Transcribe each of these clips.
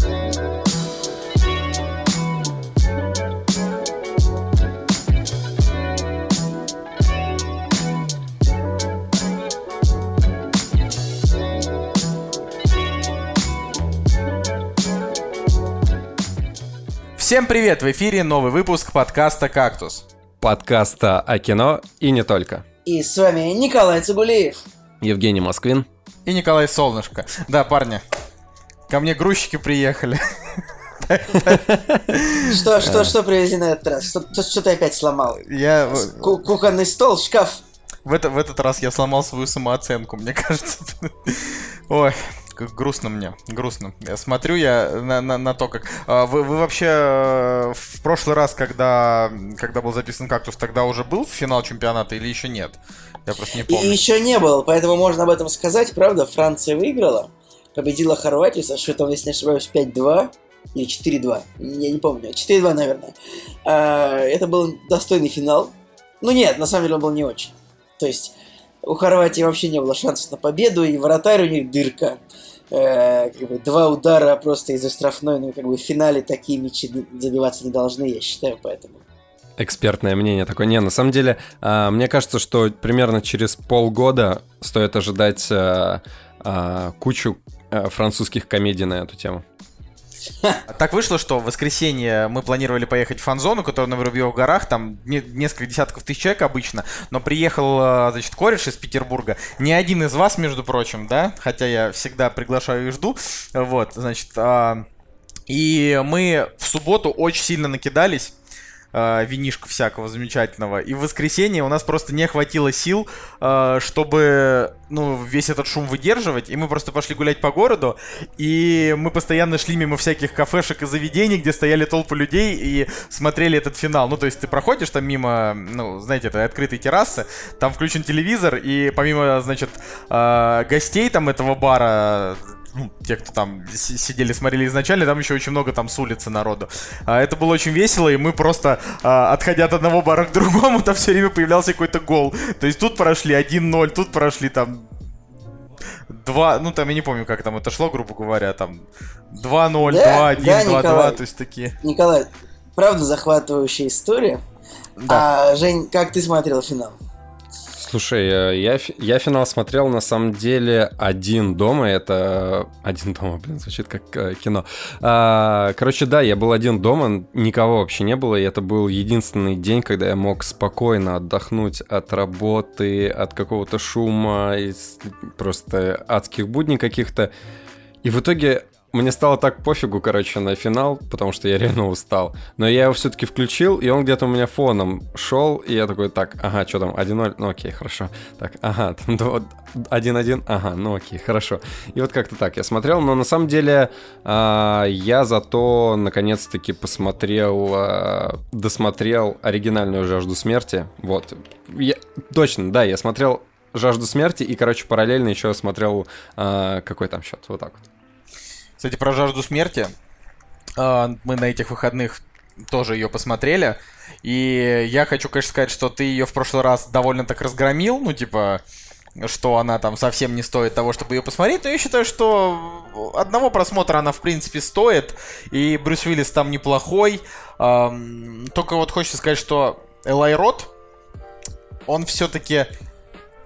Всем привет! В эфире новый выпуск подкаста «Кактус». Подкаста о кино и не только. И с вами Николай Цигулиев. Евгений Москвин. И Николай Солнышко. Да, парни, ко мне грузчики приехали. Что, что, что привезли на этот раз? Что, ты опять сломал? Я... Ку- Кухонный стол, шкаф. В, это, в этот раз я сломал свою самооценку, мне кажется. Ой, как грустно мне, грустно. Я смотрю я на, на, на то, как... А, Вы, вы вообще э, в прошлый раз, когда, когда был записан «Кактус», тогда уже был финал чемпионата или еще нет? Я просто не И помню. еще не был, поэтому можно об этом сказать. Правда, Франция выиграла, победила Хорватию со счетом, если не ошибаюсь, 5-2 или 4-2. Я не помню. 4-2, наверное. А, Это был достойный финал. Ну нет, на самом деле он был не очень. То есть у Хорватии вообще не было шансов на победу, и вратарь у них дырка. Э, как бы два удара просто из-за штрафной, ну как бы в финале такие мячи забиваться не должны, я считаю, поэтому. Экспертное мнение такое. Не, на самом деле, а, мне кажется, что примерно через полгода стоит ожидать а, а, кучу французских комедий на эту тему. Так вышло, что в воскресенье мы планировали поехать в фан-зону, которая на Воробьевых горах, там не- несколько десятков тысяч человек обычно, но приехал, э, значит, кореш из Петербурга. Не один из вас, между прочим, да, хотя я всегда приглашаю и жду, вот, значит, а, и мы в субботу очень сильно накидались, э, винишка всякого замечательного. И в воскресенье у нас просто не хватило сил, э, чтобы ну, весь этот шум выдерживать. И мы просто пошли гулять по городу. И мы постоянно шли мимо всяких кафешек и заведений, где стояли толпы людей и смотрели этот финал. Ну, то есть ты проходишь там мимо, ну, знаете, это открытой террасы, там включен телевизор, и помимо, значит, э, гостей там этого бара, ну, те, кто там си- сидели, смотрели изначально, там еще очень много там с улицы народу. А, это было очень весело, и мы просто, а, отходя от одного бара к другому, там все время появлялся какой-то гол. То есть тут прошли 1-0, тут прошли там 2, ну там я не помню, как там это шло, грубо говоря, там 2-0, Да, 2-1, да, 2-2, Николай. то есть такие. Николай, правда захватывающая история. Да. А, Жень, как ты смотрел финал? Слушай, э, я, я финал смотрел на самом деле один дома. Это один дома, блин, звучит как э, кино. А, короче, да, я был один дома, никого вообще не было, и это был единственный день, когда я мог спокойно отдохнуть от работы, от какого-то шума, из просто адских будней каких-то. И в итоге мне стало так пофигу, короче, на финал, потому что я реально устал. Но я его все-таки включил, и он где-то у меня фоном шел, и я такой, так, ага, что там, 1-0, ну окей, хорошо. Так, ага, там два- 1-1, ага, ну окей, хорошо. И вот как-то так я смотрел, но на самом деле а, я зато наконец-таки посмотрел, а, досмотрел оригинальную «Жажду смерти». Вот, я, точно, да, я смотрел «Жажду смерти» и, короче, параллельно еще смотрел, а, какой там счет, вот так вот. Кстати, про жажду смерти. А, Мы на этих выходных тоже ее посмотрели. И я хочу, конечно, сказать, что ты ее в прошлый раз довольно так разгромил. Ну, типа, что она там совсем не стоит того, чтобы ее посмотреть. Но я считаю, что одного просмотра она, в принципе, стоит. И Брюс Уиллис там неплохой. Только вот хочется сказать, что Элай Рот, он все-таки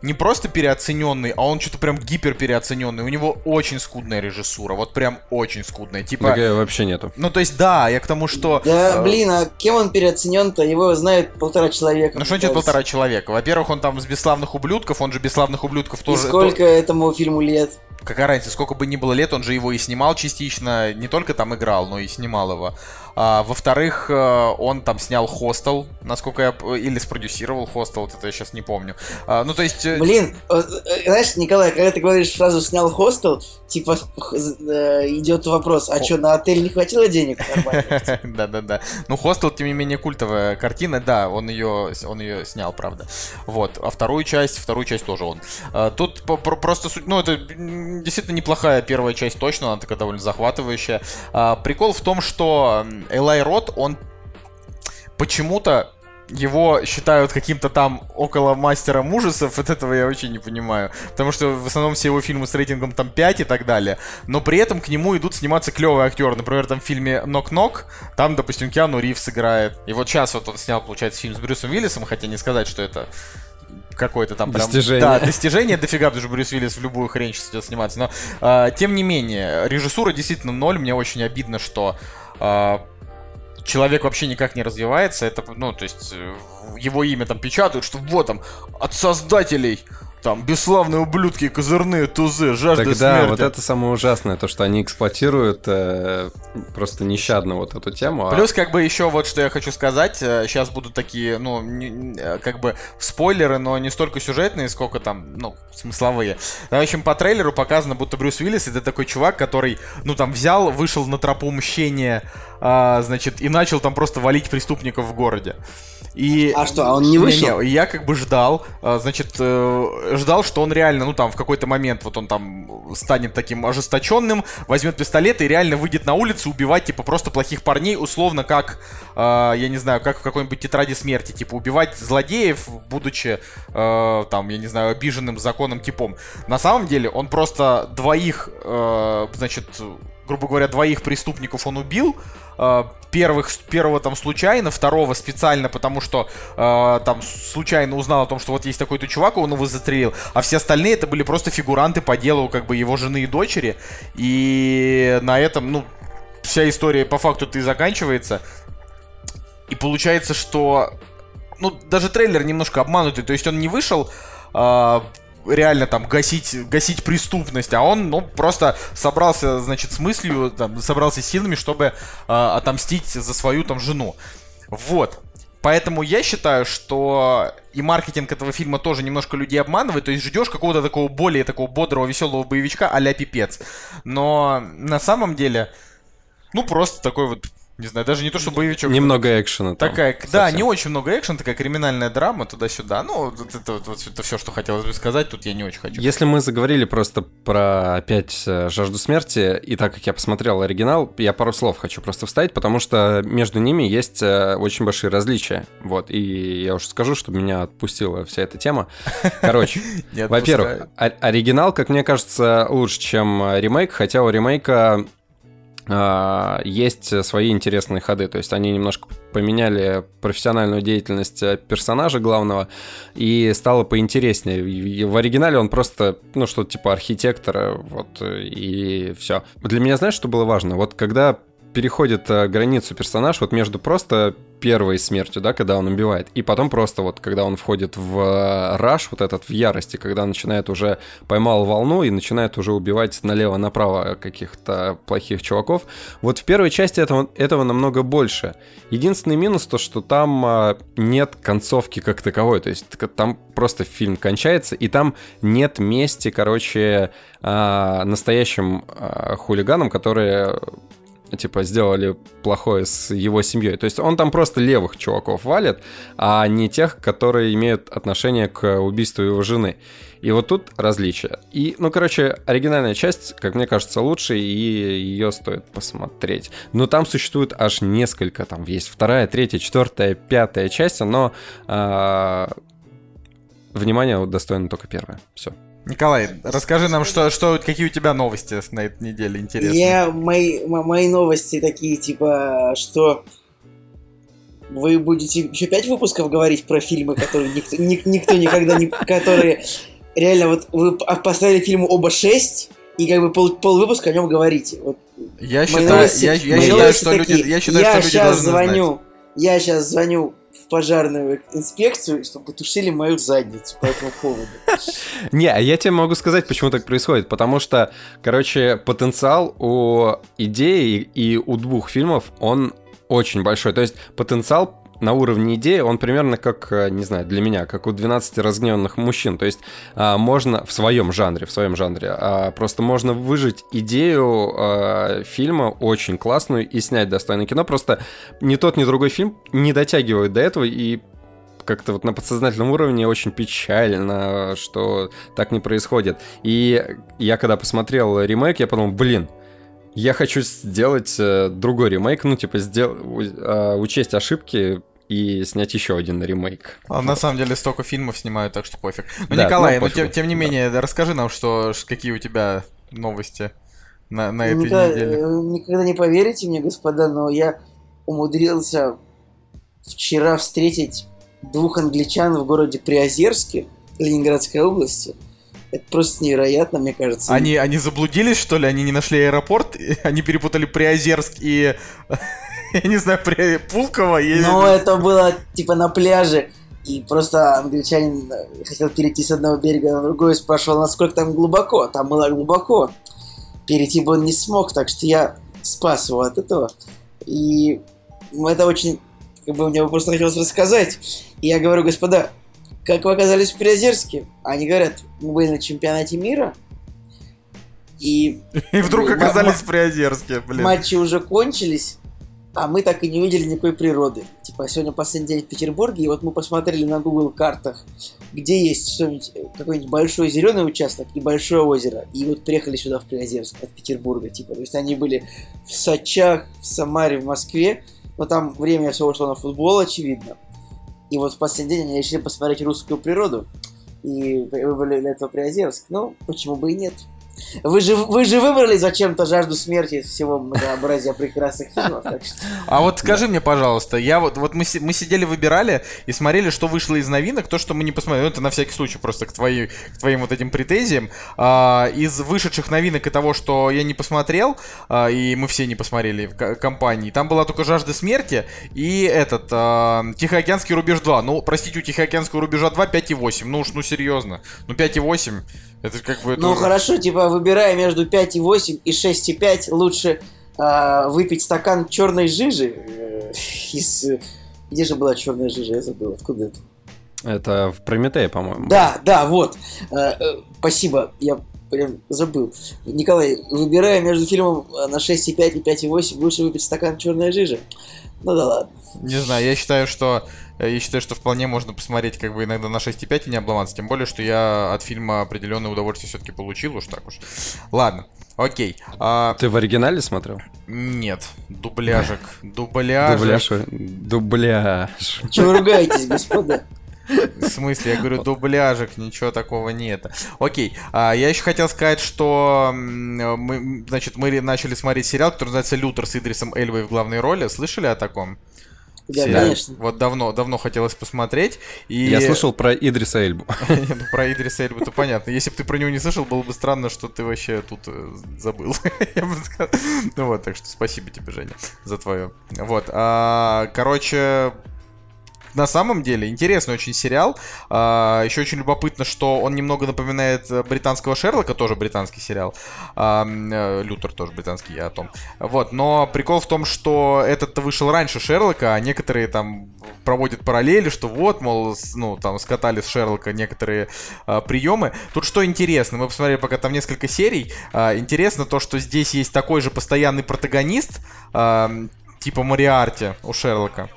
не просто переоцененный, а он что-то прям гипер переоцененный. У него очень скудная режиссура, вот прям очень скудная. Типа, Такая вообще нету. ну то есть да, я к тому, что... Да, э, блин, а кем он переоценен-то? Его знает полтора человека. Ну что значит полтора человека? Во-первых, он там с бесславных ублюдков, он же бесславных ублюдков И тоже... сколько этому фильму лет? какая разница, сколько бы ни было лет, он же его и снимал частично, не только там играл, но и снимал его. А, во-вторых, э, он там снял Хостел, насколько я... Или спродюсировал Хостел, вот это я сейчас не помню. А, ну то есть... э, Блин, э, знаешь, Николай, когда ты говоришь фразу «снял хостел», типа идет вопрос, а Хо- что, на отель не хватило денег? Да-да-да. Ну, Хостел, тем не менее, культовая картина, да, он ее, он ее снял, правда. Вот. А вторую часть, вторую часть тоже он. А, Тут просто суть, ну, это действительно неплохая первая часть, точно, она такая довольно захватывающая. А, Прикол в том, что Элай Рот, он почему-то его считают каким-то там около мастером ужасов, вот этого я очень не понимаю. Потому что в основном все его фильмы с рейтингом там 5 и так далее. Но при этом к нему идут сниматься клевые актеры. Например, там в фильме «Нок-Нок», там, допустим, Киану Ривз играет. И вот сейчас вот он снял, получается, фильм с Брюсом Уиллисом, хотя не сказать, что это какое-то там прям... Достижение. Да, достижение дофига, потому что Брюс Уиллис в любую хрень сейчас идет сниматься. Но, э, тем не менее, режиссура действительно ноль. Мне очень обидно, что э, человек вообще никак не развивается. Это, ну, то есть, э, его имя там печатают, что вот там, от создателей там, бесславные ублюдки, козырные тузы, жажда Тогда смерти. вот это самое ужасное, то, что они эксплуатируют э, просто нещадно вот эту тему. а- Плюс, как бы, еще вот что я хочу сказать, сейчас будут такие, ну, не- не- э, как бы, спойлеры, но не столько сюжетные, сколько там, ну, смысловые. В общем, по трейлеру показано, будто Брюс Уиллис это такой чувак, который, ну, там, взял, вышел на тропу мщения, а, значит, и начал там просто валить преступников в городе. И... А что, а он не вышел? Не, я как бы ждал, а, значит, э, ждал, что он реально, ну там, в какой-то момент вот он там станет таким ожесточенным, возьмет пистолет и реально выйдет на улицу убивать, типа, просто плохих парней, условно, как, э, я не знаю, как в какой-нибудь тетради смерти, типа, убивать злодеев, будучи, э, там, я не знаю, обиженным законным типом. На самом деле, он просто двоих, э, значит, грубо говоря, двоих преступников он убил, э, первых, первого там случайно, второго специально, потому что э, там случайно узнал о том, что вот есть такой-то чувак, он его застрелил, а все остальные это были просто фигуранты по делу как бы его жены и дочери, и на этом, ну, вся история по факту-то и заканчивается. И получается, что, ну, даже трейлер немножко обманутый, то есть он не вышел э, реально там гасить, гасить преступность, а он, ну, просто собрался, значит, с мыслью, там, собрался силами, чтобы э, отомстить за свою там жену. Вот. Поэтому я считаю, что и маркетинг этого фильма тоже немножко людей обманывает, то есть ждешь какого-то такого более такого бодрого, веселого боевичка а-ля пипец. Но на самом деле, ну просто такой вот, не знаю, даже не то, что боевичок. Немного экшена там. Такая, да, совсем. не очень много экшена, такая криминальная драма туда-сюда. Ну, вот это, вот, вот это все, что хотелось бы сказать, тут я не очень хочу. Если мы заговорили просто про опять э, жажду смерти, и так как я посмотрел оригинал, я пару слов хочу просто вставить, потому что между ними есть э, очень большие различия. Вот, и я уже скажу, чтобы меня отпустила вся эта тема. Короче, во-первых, оригинал, как мне кажется, лучше, чем э, ремейк, хотя у ремейка есть свои интересные ходы. То есть они немножко поменяли профессиональную деятельность э, персонажа главного и стало поинтереснее. В оригинале он просто, ну, что-то типа архитектора, вот, и все. Для меня, знаешь, что было важно? Вот когда переходит э, границу персонаж вот между просто первой смертью, да, когда он убивает, и потом просто вот, когда он входит в э, раш, вот этот, в ярости, когда начинает уже, поймал волну и начинает уже убивать налево-направо каких-то плохих чуваков. Вот в первой части этого, этого намного больше. Единственный минус то, что там а, нет концовки как таковой, то есть там просто фильм кончается, и там нет мести, короче, а, настоящим хулиганам, которые типа, сделали плохое с его семьей. То есть он там просто левых чуваков валит, а не тех, которые имеют отношение к убийству его жены. И вот тут различия. И, ну, короче, оригинальная часть, как мне кажется, лучше, и ее стоит посмотреть. Но там существует аж несколько, там есть вторая, третья, четвертая, пятая часть, но а, внимание вот достойно только первая. Все. Николай, расскажи нам, что, что, какие у тебя новости на этой неделе интересные. Я, мои, мои новости такие, типа, что вы будете еще пять выпусков говорить про фильмы, которые никто, ни- никто никогда не... Которые реально, вот вы п- поставили фильму оба 6, и как бы пол, пол выпуска о нем говорите. Вот Я считаю, новости- я, я считаю, что люди, такие. я считаю, что люди должны звоню, знать. я сейчас звоню в пожарную инспекцию, чтобы потушили мою задницу по этому поводу. Не, а я тебе могу сказать, почему так происходит. Потому что, короче, потенциал у идеи и у двух фильмов, он очень большой. То есть потенциал на уровне идеи, он примерно как, э, не знаю, для меня, как у 12 разгневанных мужчин. То есть а, можно в своем жанре, в своем жанре, а, просто можно выжить идею а, фильма очень классную и снять достойное кино. Просто ни тот, ни другой фильм не дотягивают до этого и как-то вот на подсознательном уровне очень печально, что так не происходит. И я когда посмотрел ремейк, я подумал, блин, я хочу сделать э, другой ремейк, ну, типа, сдел... у- э, учесть ошибки и снять еще один ремейк. А на самом деле столько фильмов снимают, так что пофиг. Ну, Да, Николай, ну, ну, тем, тем не менее, да, расскажи нам, что, какие у тебя новости на, на этой Никогда, неделе. э, никогда не поверите мне, господа, но я умудрился вчера встретить двух англичан в городе Приозерске, Ленинградской области. Это просто невероятно, мне кажется. Они, они заблудились, что ли? Они не нашли аэропорт? Они перепутали Приозерск и... Я не знаю, при... Пулково? и- Но это было типа на пляже. И просто англичанин э, хотел перейти с одного берега на другой и спрашивал, насколько там глубоко. Там было глубоко. Перейти бы он не смог, так что я спас его от этого. И это очень... Как бы мне просто хотелось рассказать. И я говорю, господа, как вы оказались в Приозерске? Они говорят, мы были на чемпионате мира. И И вдруг оказались в Приозерске, блин. матчи уже кончились, а мы так и не увидели никакой природы. Типа, сегодня последний день в Петербурге, и вот мы посмотрели на Google картах, где есть э, какой-нибудь большой зеленый участок и большое озеро. И вот приехали сюда, в Приозерск, от Петербурга, типа. То есть они были в Сочах, в Самаре, в Москве, но там время все ушло на футбол, очевидно. И вот в последний день они решили посмотреть русскую природу. И выбрали для этого Приозерск. Ну, почему бы и нет. Вы же, вы же выбрали зачем-то жажду смерти всего многообразия прекрасных фильмов. А вот скажи мне, пожалуйста, я вот, вот мы, си- мы сидели, выбирали и смотрели, что вышло из новинок, то, что мы не посмотрели. Ну, это на всякий случай просто к, твоей, к твоим вот этим претензиям. А, из вышедших новинок и того, что я не посмотрел, а, и мы все не посмотрели в ко- компании, там была только «Жажда смерти» и этот, а, «Тихоокеанский рубеж 2». Ну, простите, у «Тихоокеанского рубежа 2» 5,8. Ну уж, ну серьезно. Ну 5,8, это как бы... Ну уже- хорошо, типа выбирая между 5,8 и 6,5, лучше а, выпить стакан черной жижи э, из... э, Где же была черная жижа? Я забыл, откуда это? Это в Прометее, по-моему. Да, да, вот. Э, э, Спасибо, я прям забыл. Николай, выбирая между фильмом э, на 6,5 и 5,8, лучше выпить стакан черной жижи. Ну да ладно. Не знаю, я считаю, что э, я считаю, что вполне можно посмотреть как бы иногда на 6,5 и не обломаться. Тем более, что я от фильма определенное удовольствие все-таки получил, уж так уж. Ладно, окей. А, Ты в оригинале смотрел? нет, дубляжик. Дубляжик. Дубляж. Дубляж. Чего ругаетесь, господа? В смысле, я говорю, дубляжик, ничего такого нет. Окей, а, я еще хотел сказать, что мы, значит, мы начали смотреть сериал, который называется «Лютер» с Идрисом Эльвой в главной роли. Слышали о таком? Да, конечно. Вот давно, давно хотелось посмотреть. И... Я слышал про Идриса Эльбу. Про Идриса Эльбу то понятно. Если бы ты про него не слышал, было бы странно, что ты вообще тут э, забыл. Ну вот, так что спасибо тебе, Женя, за твое. Вот. а, Короче, на самом деле, интересный очень сериал. А, еще очень любопытно, что он немного напоминает э, британского Шерлока, тоже британский сериал. А, э, Лютер тоже британский, я о том. Вот, но прикол в том, что этот вышел раньше Шерлока, а некоторые там проводят параллели, что вот, мол, ну, там скатали с Шерлока некоторые а, приемы. Тут что интересно, мы посмотрели пока там несколько серий. Интересно то, что здесь есть такой же постоянный протагонист, типа Мариарти у Шерлока.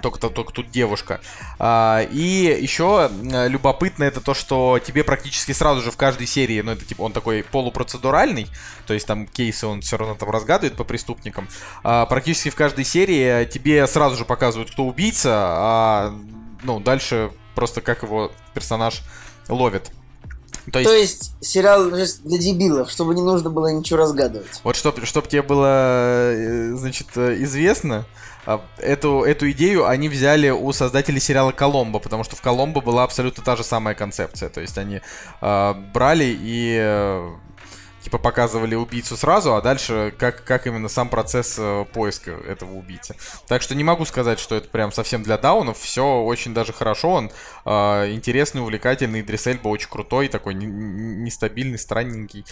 Только, то- только тут девушка. А, и еще любопытно это то, что тебе практически сразу же в каждой серии, ну это типа он такой полупроцедуральный, то есть там кейсы он все равно там разгадывает по преступникам. А, практически в каждой серии тебе сразу же показывают, кто убийца, а ну дальше просто как его персонаж ловит. То есть, То есть сериал для дебилов, чтобы не нужно было ничего разгадывать. Вот чтоб, чтоб тебе было, э, значит, э, известно, эту, эту идею они взяли у создателей сериала «Коломбо», потому что в «Коломбо» была абсолютно та же самая концепция. То есть они э, брали и э, типа показывали убийцу сразу, а дальше как, как именно сам процесс э, поиска этого убийцы. Так что не могу сказать, что это прям совсем для даунов. Все очень даже хорошо. Он э, интересный, увлекательный. Идрис Эльба очень крутой, такой не- не- нестабильный, странненький.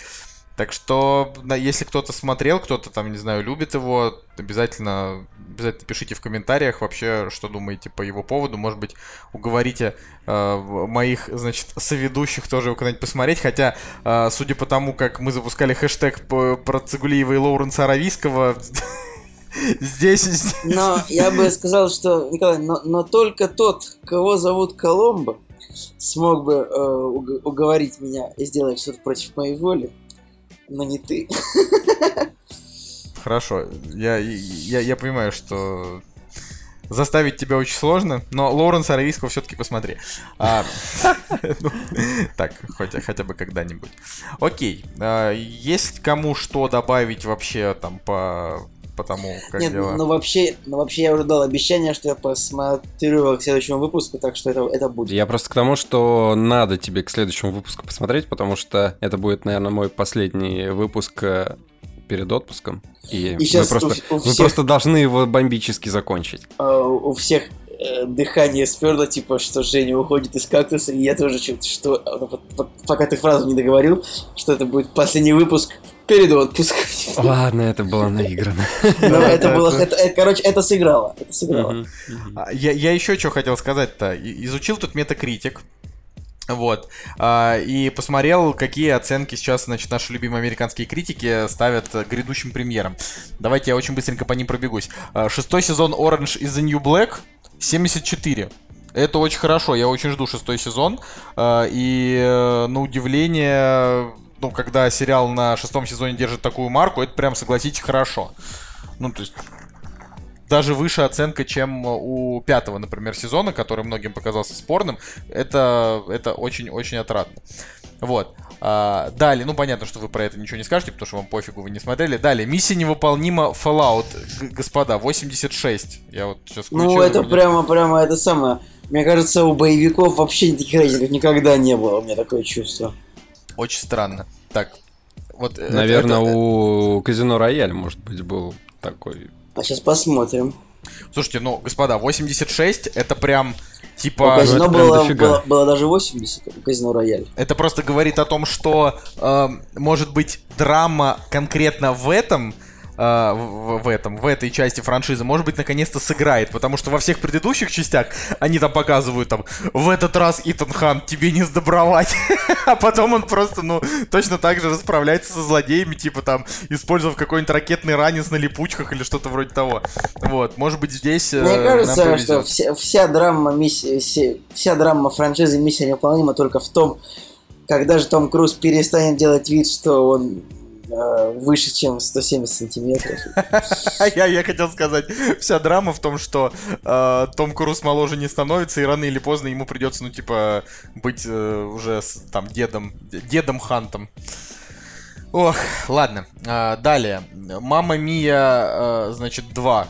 Так что, если кто-то смотрел, кто-то там, не знаю, любит его, обязательно, обязательно пишите в комментариях вообще, что думаете по его поводу. Может быть, уговорите э, моих, значит, соведущих тоже его когда-нибудь посмотреть. Хотя, э, судя по тому, как мы запускали хэштег по- про Цигулиева и Лоуренса Аравийского, здесь... Но я бы сказал, что, Николай, но, но только тот, кого зовут Коломбо, смог бы э, уг- уговорить меня сделать что-то против моей воли, но не ты. Хорошо, я, я, я понимаю, что заставить тебя очень сложно, но Лоуренса Аравийского все-таки посмотри. А, ну, так, хотя, бы когда-нибудь. Окей, а, есть кому что добавить вообще там по по тому, как Нет, дела? ну вообще, ну вообще я уже дал обещание, что я посмотрю к следующему выпуску, так что это, это будет. Я просто к тому, что надо тебе к следующему выпуску посмотреть, потому что это будет, наверное, мой последний выпуск э, перед отпуском. И, И мы, просто, у- у мы всех- просто должны его бомбически закончить. А, у всех э, дыхание сперло, типа, что Женя уходит из кактуса, и я тоже что-то, что, а, пока ты фразу не договорил, что это будет последний выпуск перед отпуском. Ладно, это было наиграно. Но это было, э, короче, это сыграло, это сыграло. А, Я, я еще что хотел сказать-то. Изучил тут метакритик. Вот. А, И посмотрел, какие оценки сейчас, значит, наши любимые американские критики ставят грядущим премьерам. Давайте я очень быстренько по ним пробегусь. А, Шестой сезон Orange is the New Black 74. Это очень хорошо, я очень жду шестой сезон. И э, на удивление, ну, когда сериал на шестом сезоне держит такую марку, это прям, согласитесь, хорошо. Ну, то есть даже выше оценка, чем у пятого, например, сезона, который многим показался спорным. Это, это очень-очень отрадно. Вот. А, далее, ну понятно, что вы про это ничего не скажете, потому что вам пофигу, вы не смотрели. Далее, миссия невыполнима Fallout, господа, 86. Я вот сейчас Ну, это прямо, прямо это самое. Мне кажется, у боевиков вообще таких рейтингов никогда не было, у меня такое чувство. Очень странно. Так, вот... э, Наверное, это- у Казино Рояль, может быть, был такой. А сейчас посмотрим. Слушайте, ну, господа, 86 это прям у типа... казино это прям было, дофига. было, было даже 80, у казино Рояль. Это просто говорит о том, что э, может быть драма конкретно в этом э, в, в этом, в этой части франшизы, может быть, наконец-то сыграет, потому что во всех предыдущих частях они там показывают там, в этот раз Итан Хан тебе не сдобровать, а потом он просто, ну, точно так же расправляется со злодеями, типа там, использовав какой-нибудь ракетный ранец на липучках или что-то вроде того. Вот, может быть, здесь э, Мне нам кажется, что вся, вся драма миссии, вся драма франшизы Миссия невыполнима только в том, когда же Том Круз перестанет делать вид, что он э, выше, чем 170 сантиметров. Я, я хотел сказать, вся драма в том, что э, Том Круз моложе не становится, и рано или поздно ему придется, ну, типа, быть э, уже с, там дедом, дедом Хантом. Ох, ладно. А, далее. Мама Мия, э, значит, 2.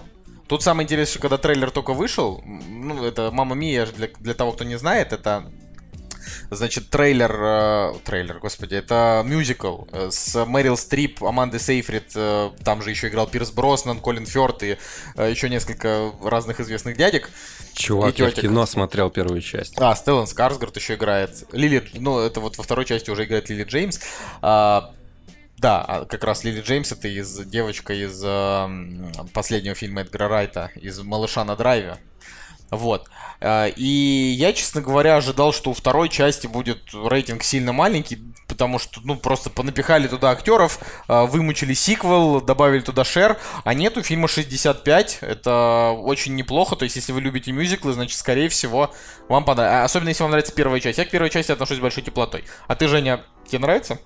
Тут самое интересное, что когда трейлер только вышел, ну, это Мама Мия, для, для того, кто не знает, это Значит, трейлер, э, трейлер, господи, это мюзикл э, с Мэрил Стрип, Амандой Сейфрид, э, там же еще играл Пирс Броснан, Колин Фёрд и э, еще несколько разных известных дядек. Чувак, я в кино смотрел первую часть. А, Стеллан Скарсгард еще играет. Лили, ну, это вот во второй части уже играет Лили Джеймс. А, да, а как раз Лили Джеймс это из девочка из э, последнего фильма Эдгара Райта, из «Малыша на драйве». Вот. А, И я, честно говоря, ожидал, что у второй части будет рейтинг сильно маленький, потому что, ну, просто понапихали туда актеров, а, вымучили сиквел, добавили туда шер, а нету фильма 65, это очень неплохо, то есть если вы любите мюзиклы, значит, скорее всего, вам понравится. Особенно, если вам нравится первая часть. Я к первой части отношусь с большой теплотой. А ты, Женя, тебе нравится?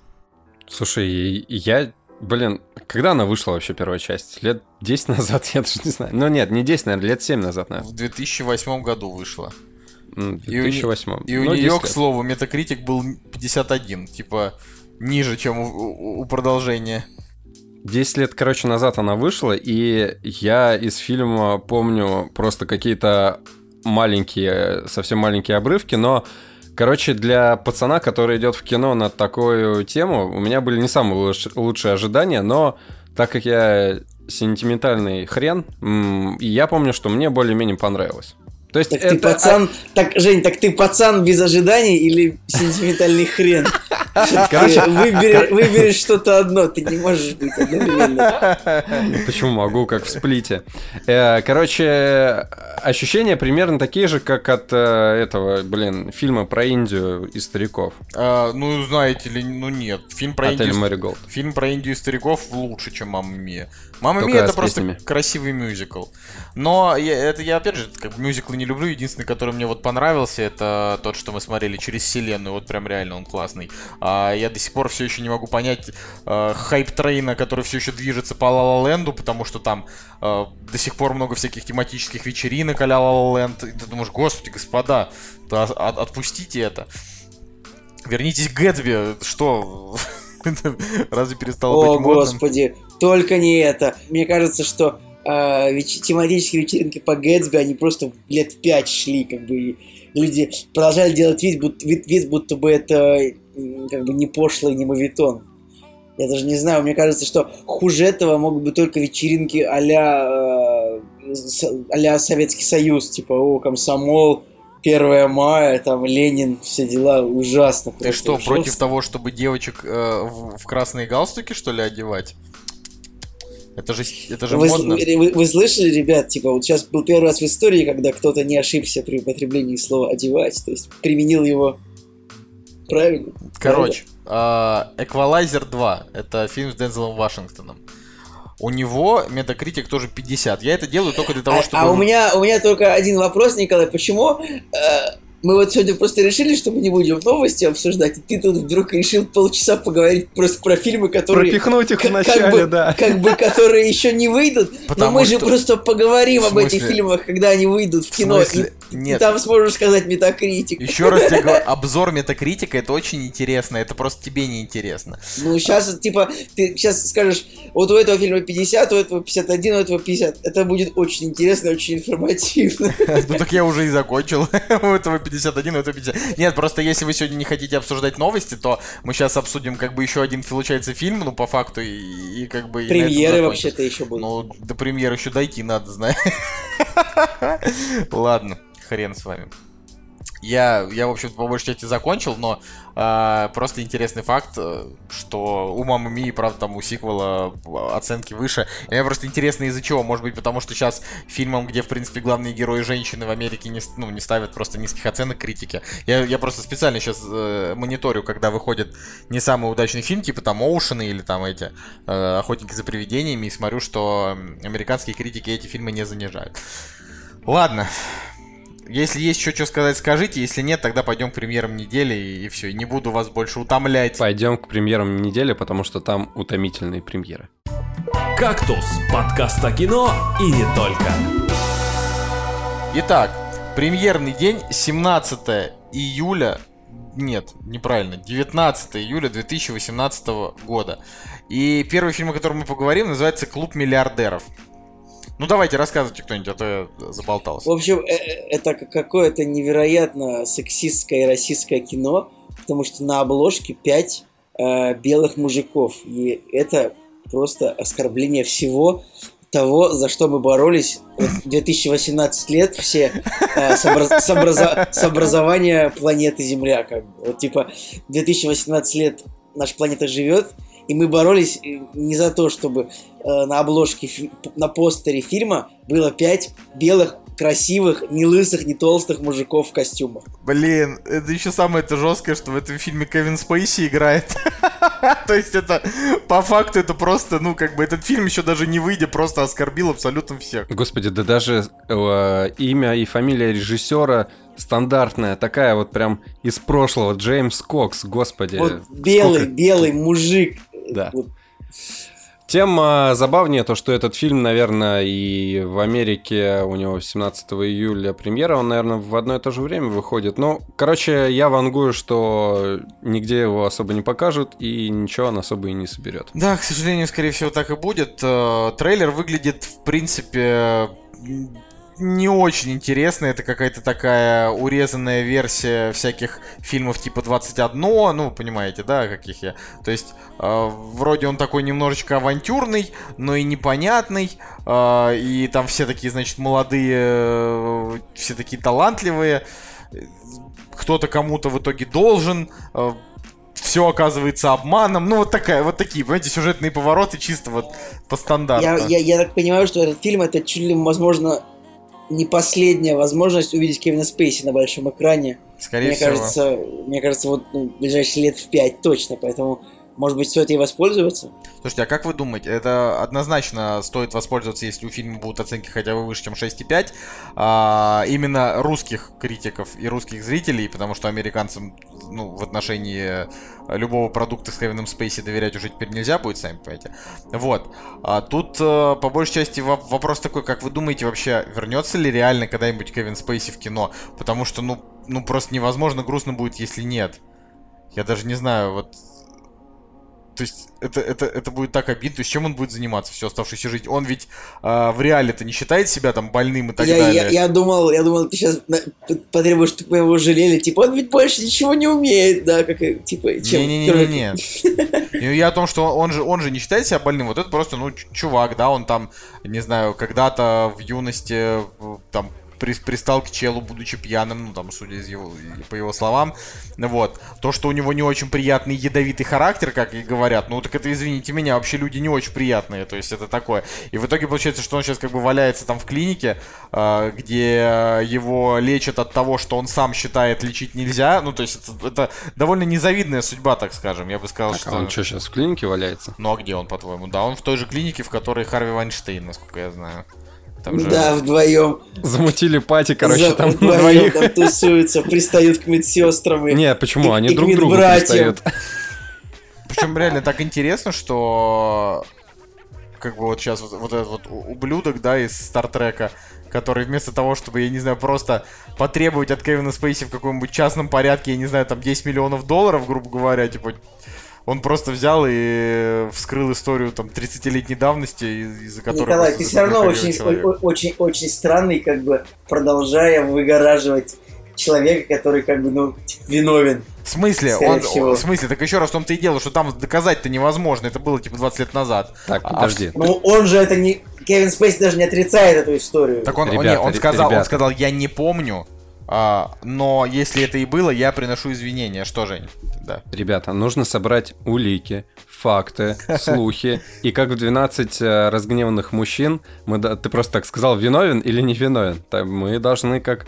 Слушай, я, блин, когда она вышла вообще первая часть? Лет 10 назад, я даже не знаю. Ну нет, не 10, наверное, лет 7 назад, наверное. В 2008 году вышла. М, В И у 2008. И у Ну, нее, 10 к слову, метакритик был 51, типа ниже, чем у- у продолжения. 10 лет, короче, назад она вышла, и я из фильма помню просто какие-то маленькие, совсем маленькие обрывки, но, короче, для пацана, который идет в кино на такую тему, у меня были не самые луч- лучшие ожидания, но так как я сентиментальный хрен, я помню, что мне более-менее понравилось. То есть Так это... ты пацан, так, Жень, так ты пацан без ожиданий или сентиментальный хрен? Короче, выбери- выберешь что-то одно, ты не можешь быть одновременно. Почему могу, как в сплите? Э, Короче, ощущения примерно такие же, как от э, этого, блин, фильма про Индию и стариков. А, ну, знаете ли, ну нет. Фильм про Отель Индию... Мэриголд. Фильм про Индию и стариков лучше, чем «Мамма Мия». «Мамма Мия» это просто песнями. красивый мюзикл. Но я, это я, опять же, как мюзиклы не люблю. Единственный, который мне вот понравился, это тот, что мы смотрели через вселенную. Вот прям реально он классный. А я до сих пор все еще не могу понять э, hype train а, который все еще движется по Ла-Ла Ленду потому что там э, до сих пор много всяких тематических вечеринок а-ля Ла-Ла Ленд И ты думаешь, господи, господа, да, от, отпустите это. Вернитесь к Гэтсби, что? Разве перестало О, быть модным? господи, только не это. Мне кажется, что э, веч- тематические вечеринки по Гэтсби, они просто лет пять шли, как бы, и люди продолжали делать вид, будто, вид, вид, будто бы это как бы не пошлый, не мовитон. Я даже не знаю, мне кажется, что хуже этого могут быть только вечеринки а-ля, а-ля Советский Союз, типа, о, комсомол, 1 мая, там, Ленин, все дела, ужасно. Ты что, ужасно. против того, чтобы девочек э, в, в красные галстуки, что ли, одевать? Это же, это же Вы, модно. вы- вы слышали, ребят, типа, вот сейчас был первый раз в истории, когда кто-то не ошибся при употреблении слова «одевать», то есть применил его правильно. Короче, а, Эквалайзер 2. Это фильм с Дензелом Вашингтоном. У него метакритик тоже 50. Я это делаю только для того, а, чтобы... а у меня у меня только один вопрос, Николай, почему э, мы вот сегодня просто решили, что мы не будем новости обсуждать, и ты тут вдруг решил полчаса поговорить просто про фильмы, которые Пропихнуть их как- как вначале, бы- да. как бы которые еще не выйдут, но Потому мы же что- просто поговорим об этих смысле? фильмах, когда они выйдут в В кино, смысле? и Нет. там сможешь сказать метакритик. Еще раз тебе говорю, обзор метакритика это очень интересно, это просто тебе не интересно. Ну, сейчас, типа, ты сейчас скажешь, вот у этого фильма 50, у этого 51, у этого 50. Это будет очень интересно, очень информативно. Ну так я уже и закончил. У этого 51, у этого 50. Нет, просто если вы сегодня не хотите обсуждать новости, то мы сейчас обсудим как бы еще один, получается, фильм, ну по факту, и, и как бы... Премьеры вообще-то еще будут. Ну, до премьеры еще дойти надо, знаешь. Ладно, хрен с вами. Я, я в общем-то, по большей части закончил, но а, просто интересный факт, э, что у Мамы Мии, правда, там у сиквела а, оценки выше. И мне просто интересно из-за чего. Может быть, потому что сейчас фильмам, где, в принципе, главные герои женщины в Америке не, ну, не ставят просто низких оценок критики. Я, я просто специально сейчас мониторю, когда выходит не самый удачный фильм, типа там Оушены или там эти э, Охотники за привидениями, и смотрю, что американские критики эти фильмы не занижают. Ладно. Если есть еще что сказать, скажите. Если нет, тогда пойдем к премьерам недели и, все. Не буду вас больше утомлять. Пойдем к премьерам недели, потому что там утомительные премьеры. «Кактус» — подкаст о кино и не только. Итак, премьерный день 17 июля. Нет, неправильно. 19 июля 2018 года. И первый фильм, о котором мы поговорим, называется «Клуб миллиардеров». Ну давайте, рассказывайте кто-нибудь, а то я заболтался. В общем, э, э, это какое-то невероятно сексистское и расистское кино, потому что на обложке пять э, белых мужиков. И это просто оскорбление всего того, за что мы боролись вот 2018 лет все э, с, образ- с образа- с образования планеты Земля. Как бы. Вот типа 2018 лет наша планета живет, и мы боролись э, не за то, чтобы э, на обложке, на постере фильма было пять белых, красивых, не лысых, не толстых мужиков в костюмах. Блин, это еще самое это жесткое, что в этом фильме Кевин Спейси играет. То есть это, по факту, это просто, ну, как бы этот фильм еще даже не выйдя, просто оскорбил абсолютно всех. Господи, да даже э, имя и фамилия режиссера стандартная, такая вот прям из прошлого, Джеймс Кокс, господи. вот белый, сколько- белый мужик. Да. Вот Тем а, забавнее то, что этот фильм, наверное, и в Америке у него 17 июля премьера, он, наверное, в одно и то же время выходит. Ну, короче, я вангую, что нигде его особо не покажут и ничего он особо и не соберет. Да, к сожалению, скорее всего, так и будет. Э, Трейлер выглядит, в принципе, не очень интересно. Это какая-то такая урезанная версия всяких фильмов типа 21, ну, понимаете, да, каких я. То есть, э, вроде он такой немножечко авантюрный, но и непонятный. э, и там все такие, значит, молодые, э, все такие талантливые. Кто-то кому-то в итоге должен. э, все оказывается обманом. Ну, вот такая, вот такие, понимаете, сюжетные повороты чисто вот по стандарту. Я, я, я так понимаю, что этот фильм это чуть ли, возможно, не последняя возможность увидеть Кевина Спейси на большом экране. Скорее мне всего. кажется, мне кажется, вот ну, ближайшие лет в пять точно, поэтому Может быть, стоит ей воспользоваться? Слушайте, а как вы думаете, это однозначно стоит воспользоваться, если у фильма будут оценки хотя бы выше, чем 6,5, а, именно русских критиков и русских зрителей, потому что американцам ну, в отношении любого продукта с Кевином Спейси доверять уже теперь нельзя будет, сами понимаете. Вот. А тут, э, по большей части, вопрос такой, как вы думаете вообще, вернется ли реально когда-нибудь Кевин Спейси в кино? Потому что, ну, ну просто невозможно грустно будет, если нет. Я даже не знаю, вот то есть это, это, это будет так обидно. То есть чем он будет заниматься всю оставшуюся жизнь? Он ведь э, в реале-то не считает себя там больным и так я, далее. Я, я думал, я думал, ты сейчас потребуешь, чтобы мы его жалели. Типа, он ведь больше ничего не умеет, да, как типа, чем... Не-не-не-не. Я о том, что он же, он же не считает себя больным. Вот это просто, ну, чувак, да, он там, не знаю, когда-то в юности там пристал к челу, будучи пьяным, ну, там, судя из его, по его словам. Вот. То, что у него не очень приятный ядовитый характер, как и говорят, ну, так это, извините меня, вообще люди не очень приятные, то есть это такое. И в итоге получается, что он сейчас как бы валяется там в клинике, э, где его лечат от того, что он сам считает лечить нельзя, ну, то есть это, это довольно незавидная судьба, так скажем, я бы сказал, так, что... А он что, сейчас в клинике валяется? Ну, а где он, по-твоему? Да, он в той же клинике, в которой Харви Вайнштейн, насколько я знаю. Там же... Да, вдвоем. Замутили пати, короче, За... там на двоих. там тусуются, пристают к медсестрам. И... Не, почему? Они и друг к другу пристают. Причем реально так интересно, что как бы вот сейчас вот, вот этот вот ублюдок, да, из Стартрека, который вместо того, чтобы, я не знаю, просто потребовать от Кевина Спейси в каком-нибудь частном порядке, я не знаю, там 10 миллионов долларов, грубо говоря, типа, он просто взял и вскрыл историю там 30-летней давности, из-за которой... Николай, ты все равно очень, очень, очень странный, как бы продолжая выгораживать человека, который как бы, ну, типа, виновен. В смысле? Он, в смысле? Так еще раз в том-то и дело, что там доказать-то невозможно. Это было типа 20 лет назад. Так, а подожди. А, ну, он же это не... Кевин Спейси даже не отрицает эту историю. Так он, ребята, он, он сказал, ребята. он сказал, я не помню, а, но если это и было, я приношу извинения. Что, Жень? Да. Ребята, нужно собрать улики, факты, слухи. И как в 12 э, разгневанных мужчин, мы, ты просто так сказал, виновен или не виновен. Мы должны как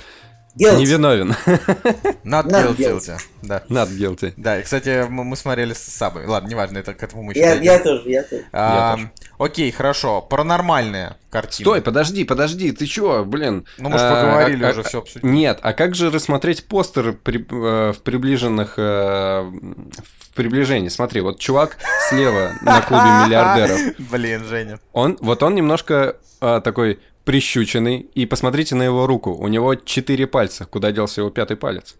Guilty. Невиновен. Not, Not guilty. guilty. Да. Not guilty. Да, и, кстати, мы, мы смотрели с Сабой. Ладно, неважно, это к этому мы еще я, я тоже, я тоже. А, я тоже. Окей, хорошо. Паранормальные картины. Стой, подожди, подожди, ты чё, блин? Ну, мы же поговорили а, уже, а, все обсудили. Нет, а как же рассмотреть постер при, э, в приближенных... Э, в приближении. Смотри, вот чувак слева на клубе миллиардеров. Блин, Женя. Он, вот он немножко э, такой прищученный, и посмотрите на его руку. У него четыре пальца. Куда делся его пятый палец?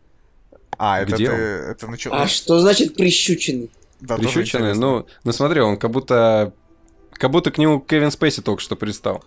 А, это Где ты, он? это начало... А что значит прищученный? Да, прищученный? Ну, ну смотри, он как будто... Как будто к нему Кевин Спейси только что пристал.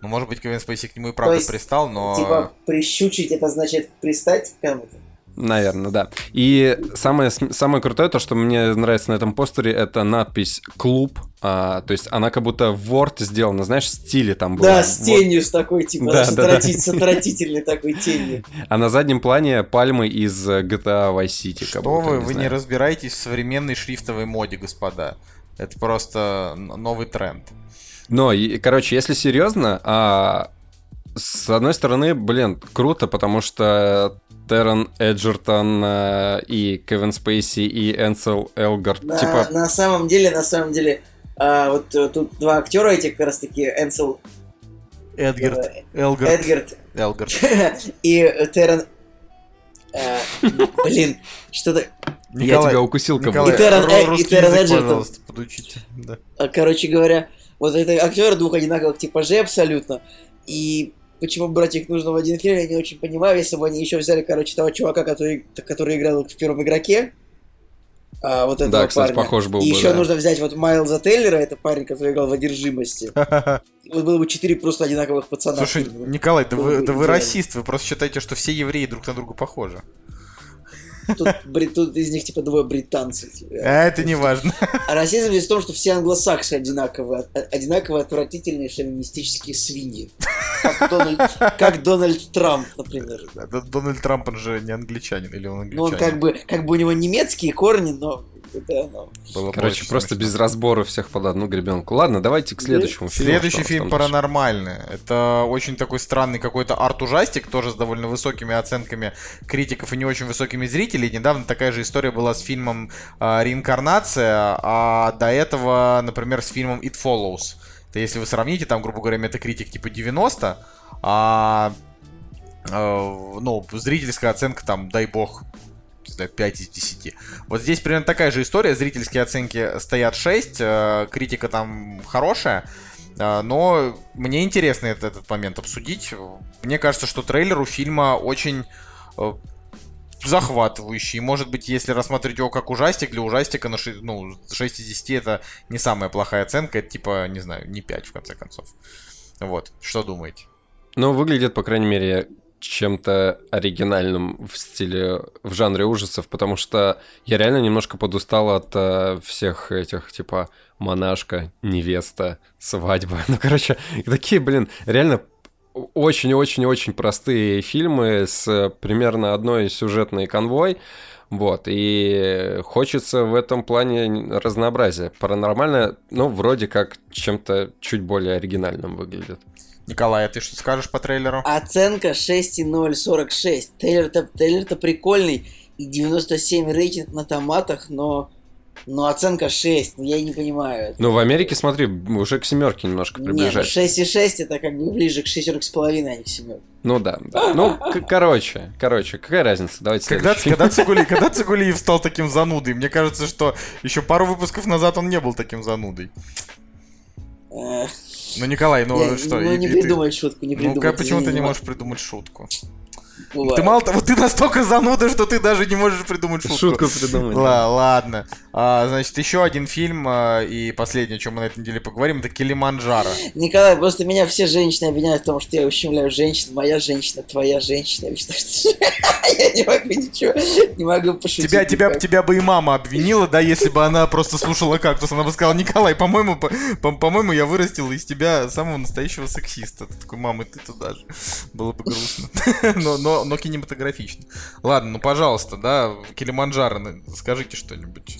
Ну, может быть, Кевин Спейси к нему и правда есть, пристал, но... Типа, прищучить это значит пристать к кому-то? Наверное, да. И самое, самое крутое, то, что мне нравится на этом постере, это надпись «Клуб». А, то есть она как будто в Word сделана, знаешь, в стиле там была. Да, с тенью вот. с такой, типа, да, да, да. с отвратительной такой тенью. А на заднем плане пальмы из GTA Vice City. Что будто, вы, не вы знаю. не разбираетесь в современной шрифтовой моде, господа. Это просто новый тренд. Но, и, короче, если серьезно, а, с одной стороны, блин, круто, потому что Террен Эджертон э, и Кевин Спейси и Энсел Элгард. На, типа... на самом деле, на самом деле, а, вот э, тут два актера этих как раз таки Энсел Эдгард. Элгард. Эдгард. Элгард. и Террен... Блин, что-то... Я тебя укусил, как И Террен, э, и Террен Эджертон. подучите. Да. А, короче говоря, вот это актеры двух одинаковых типажей абсолютно. И почему брать их нужно в один фильм, я не очень понимаю. Если бы они еще взяли, короче, того чувака, который, который играл в первом игроке, а, вот этого да, кстати, парня. похож был И бы, еще да. нужно взять вот Майлза Тейлера, это парень, который играл в «Одержимости». Вот было бы четыре просто одинаковых пацана. Слушай, Николай, да вы, да вы расист, вы просто считаете, что все евреи друг на друга похожи. Тут, тут из них типа двое британцев. Типа. А это не важно. А расизм здесь в том, что все англосаксы одинаковые, одинаковые отвратительные шовинистические свиньи. Как Дональд, как Дональд Трамп, например. Дональд Трамп, он же не англичанин, или он англичанин? Ну, он как бы, как бы у него немецкие корни, но да, но... Было бы Короче, просто смешно. без разбора всех под одну гребенку. Ладно, давайте к следующему фильму. Следующий фильм дальше? паранормальный. Это очень такой странный какой-то арт-ужастик, тоже с довольно высокими оценками критиков и не очень высокими зрителей. Недавно такая же история была с фильмом а, «Реинкарнация», а до этого, например, с фильмом «It Follows». Это если вы сравните, там, грубо говоря, метакритик типа 90, а э, ну, зрительская оценка там, дай бог, не знаю, 5 из 10. Вот здесь примерно такая же история. Зрительские оценки стоят 6, э, критика там хорошая. э, Но мне интересно этот, этот момент обсудить. Мне кажется, что трейлер у фильма очень захватывающий. Может быть, если рассматривать его как ужастик, для ужастика на ши- ну, 6 из 10 это не самая плохая оценка. Это типа, не знаю, не 5 в конце концов. Вот, что думаете? Ну, выглядит, по крайней мере, чем-то оригинальным в стиле, в жанре ужасов, потому что я реально немножко подустал от э, всех этих, типа, монашка, невеста, свадьба. Ну, короче, такие, блин, реально очень-очень-очень простые фильмы с э, примерно одной сюжетной конвой. Вот, и хочется в этом плане разнообразия. Паранормально, ну, вроде как чем-то чуть более оригинальным выглядит. Николай, а ты что скажешь по трейлеру? Оценка 6,046. Трейлер-то, трейлер-то прикольный. И 97 рейтинг на томатах, но... Но оценка 6. Ну, я не понимаю. Ну, в Америке, смотри, уже к семерке немножко Не, ну приближается. 6,6 это как бы ближе к 6,5, а не к 7. Ну да, да. Ну, короче, короче, какая разница? Давайте Когда, когда, Цигули, когда Цигулиев стал таким занудой? Мне кажется, что еще пару выпусков назад он не был таким занудой. Ну, Николай, ну я- что? ну, и- не и ты- придумать шутку, не придумать. Ну-ка, почему ты не можешь придумать шутку? Бывает. Ты мало того, ты настолько зануда, что ты даже не можешь придумать шутку. Шутку придумать. Ла- ладно. А, значит, еще один фильм, а, и последнее, о чем мы на этой неделе поговорим, это Килиманджаро. Николай, просто меня все женщины обвиняют в том, что я ущемляю женщин. Моя женщина, твоя женщина. Я не могу ничего, не могу пошутить. Тебя, тебя, тебя бы и мама обвинила, да, если бы она просто слушала кактус. Она бы сказала, Николай, по-моему, по- по- по-моему, я вырастила из тебя самого настоящего сексиста. Ты такой, мам, и ты туда же. Было бы грустно. Но, но, но кинематографично. Ладно, ну, пожалуйста, да, Килиманджаро, скажите что-нибудь.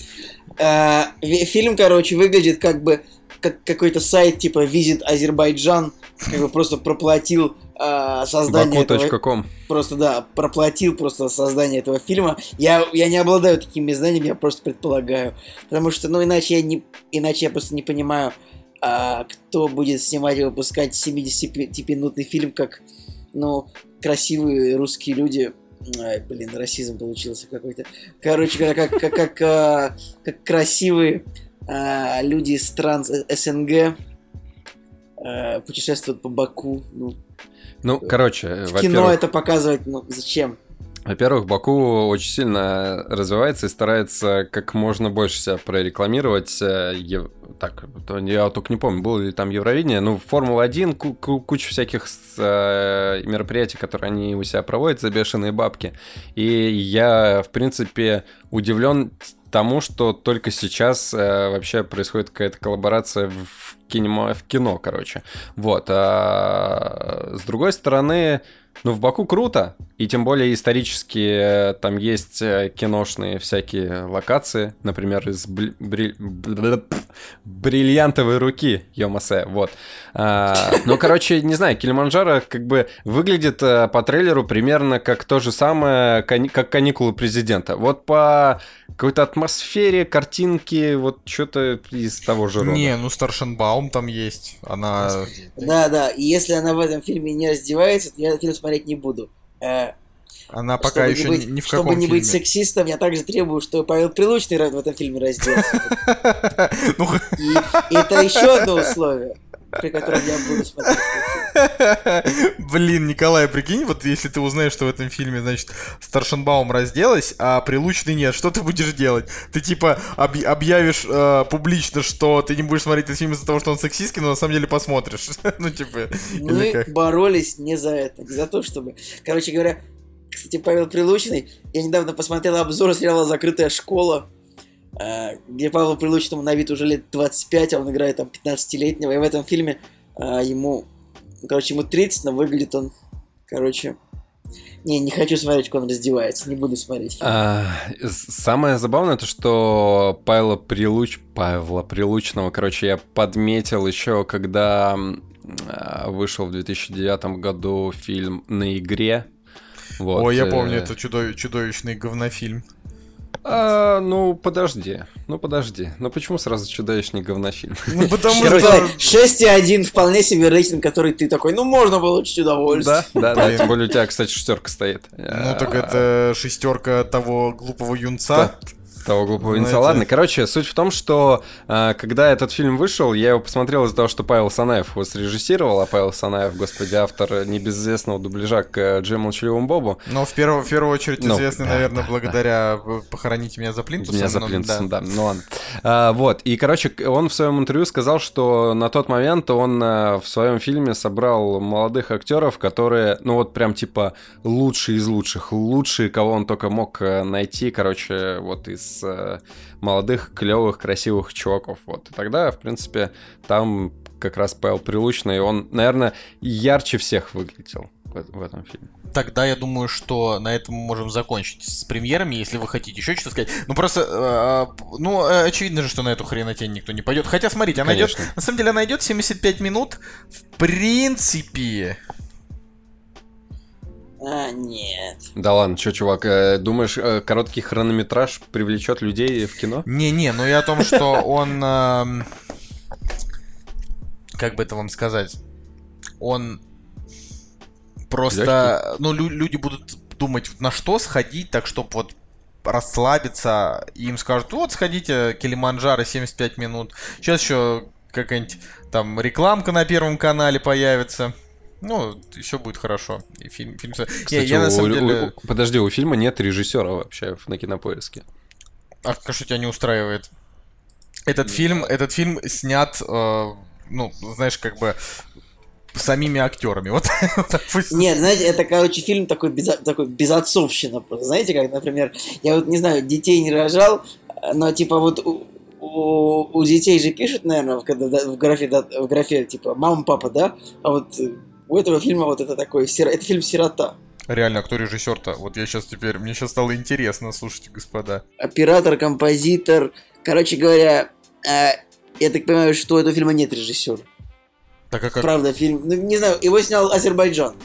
А, ви- Фильм, короче, выглядит как бы как какой-то сайт типа Visit Азербайджан, как бы просто проплатил а, создание этого, Baku.com. просто да, проплатил просто создание этого фильма. Я, я не обладаю такими знаниями, я просто предполагаю. Потому что, ну, иначе я не, иначе я просто не понимаю, а, кто будет снимать и выпускать 70-минутный фильм, как, ну, красивые русские люди. Ай, блин, расизм получился какой-то. Короче, как, как, как, как, как красивые а, люди из стран С- СНГ а, путешествуют по Баку. Ну, Ну, короче, в кино это показывать, ну, зачем? Во-первых, Баку очень сильно развивается и старается как можно больше себя прорекламировать. э, ев- Так, я только не помню, было ли там Евровидение, ну, Формула-1, ку- ку- куча всяких э, мероприятий, которые они у себя проводят за бешеные бабки. И я, в принципе, удивлен тому, что только сейчас э, вообще происходит какая-то коллаборация в кино, в кино, короче. Вот. А, с другой стороны, ну, в Баку круто, и тем более исторически э, там есть э, киношные всякие локации, например, из бри- бриллиантовой руки, Йомасе, вот. А, ну, короче, не знаю, Килиманджаро как бы выглядит э, по трейлеру примерно как то же самое, как каникулы президента. Вот по какой-то атмосфере, картинке, вот что-то из того же рода. Не, ну Старшенбаум там есть. Она... Да, да. И если она в этом фильме не раздевается, то я этот фильм смотреть не буду. Э, Она пока чтобы еще не быть, ни, в чтобы каком не фильме. быть сексистом, я также требую, что Павел Прилучный в этом фильме разделся. Ну, и это еще одно условие, при котором я буду смотреть. Блин, Николай, прикинь, вот если ты узнаешь, что в этом фильме, значит, Старшенбаум разделась, а Прилучный нет, что ты будешь делать? Ты типа объ- объявишь э, публично, что ты не будешь смотреть этот фильм из-за того, что он сексистский, но на самом деле посмотришь. ну, типа, Мы боролись не за это, не за то, чтобы... Короче говоря, кстати, Павел Прилучный, я недавно посмотрел обзор сериала «Закрытая школа», где Павлу Прилучному на вид уже лет 25, а он играет там 15-летнего, и в этом фильме э, ему, ну, короче, ему 30, но выглядит он, короче, Не, не хочу смотреть, как он раздевается, не буду смотреть. А, самое забавное то, что Павла Прилуч... Павла Прилучного, короче, я подметил еще, когда а, вышел в 2009 году фильм «На игре». Вот, Ой, я э, помню, это чудови- чудовищный говнофильм. А, ну, подожди, ну подожди. Ну почему сразу чудовищный говнофильм? Ну, потому что... 6,1 вполне себе рейтинг, который ты такой, ну можно получить удовольствие. Да, да, тем более у тебя, кстати, шестерка стоит. Ну, так это шестерка того глупого юнца. Того глупого Знаете- винца. Ладно, короче, суть в том, что а, когда этот фильм вышел, я его посмотрел из-за того, что Павел Санаев его срежиссировал, а Павел Санаев, господи, автор небезызвестного дубляжа к э, Джейму Молчаливому Бобу. Но в первую, в первую очередь Ну, известный, да, наверное, да, благодаря э, «Похороните меня за плинтусом». Меня за ну, Плинтусом, да. да. Ну ладно. А, вот. И, короче, он в своем интервью сказал, что на тот момент он а, в своем фильме собрал молодых актеров, которые, ну вот прям типа лучшие из лучших, лучшие, кого он только мог э, найти, короче, вот из э, молодых, клевых, красивых чуваков. Вот. И тогда, в принципе, там как раз Павел Прилучный, он, наверное, ярче всех выглядел в, этом фильме. Тогда я думаю, что на этом мы можем закончить с премьерами, если вы хотите еще что-то сказать. Ну просто, э, ну э, очевидно же, что на эту хренотень никто не пойдет. Хотя, смотрите, она идет, на самом деле, она идет 75 минут. В принципе, А, нет. Да ладно, что, чувак, э, думаешь, э, короткий хронометраж привлечет людей в кино? Не-не, но я о том, что он... эм, Как бы это вам сказать? Он просто... Ну, лю- люди будут думать, на что сходить, так чтобы вот расслабиться, и им скажут, вот, сходите, Килиманджаро 75 минут. Сейчас еще какая-нибудь там рекламка на Первом канале появится. Ну, еще будет хорошо. И фильм, фильм... Кстати, я на у- самом у- деле... у- подожди, у фильма нет режиссера вообще на кинопоиске. А что тебя не устраивает? Этот фильм, этот фильм снят, э, ну, знаешь, как бы самими актерами. Вот, вот так пусть- Нет, знаете, это, короче, фильм такой, безо- такой безотцовщина. просто. Знаете, как, например, я вот не знаю, детей не рожал, но типа вот у, у, у детей же пишут, наверное, в, когда, да, в графе, в графе типа мама, папа, да? А вот э, у этого фильма вот это такой, это фильм «Сирота». Реально, а кто режиссер-то? Вот я сейчас теперь, мне сейчас стало интересно, слушайте, господа. Оператор, композитор. Короче говоря, э, я так понимаю, что у этого фильма нет режиссера. Так а как, Правда, фильм, ну не знаю, его снял Азербайджан.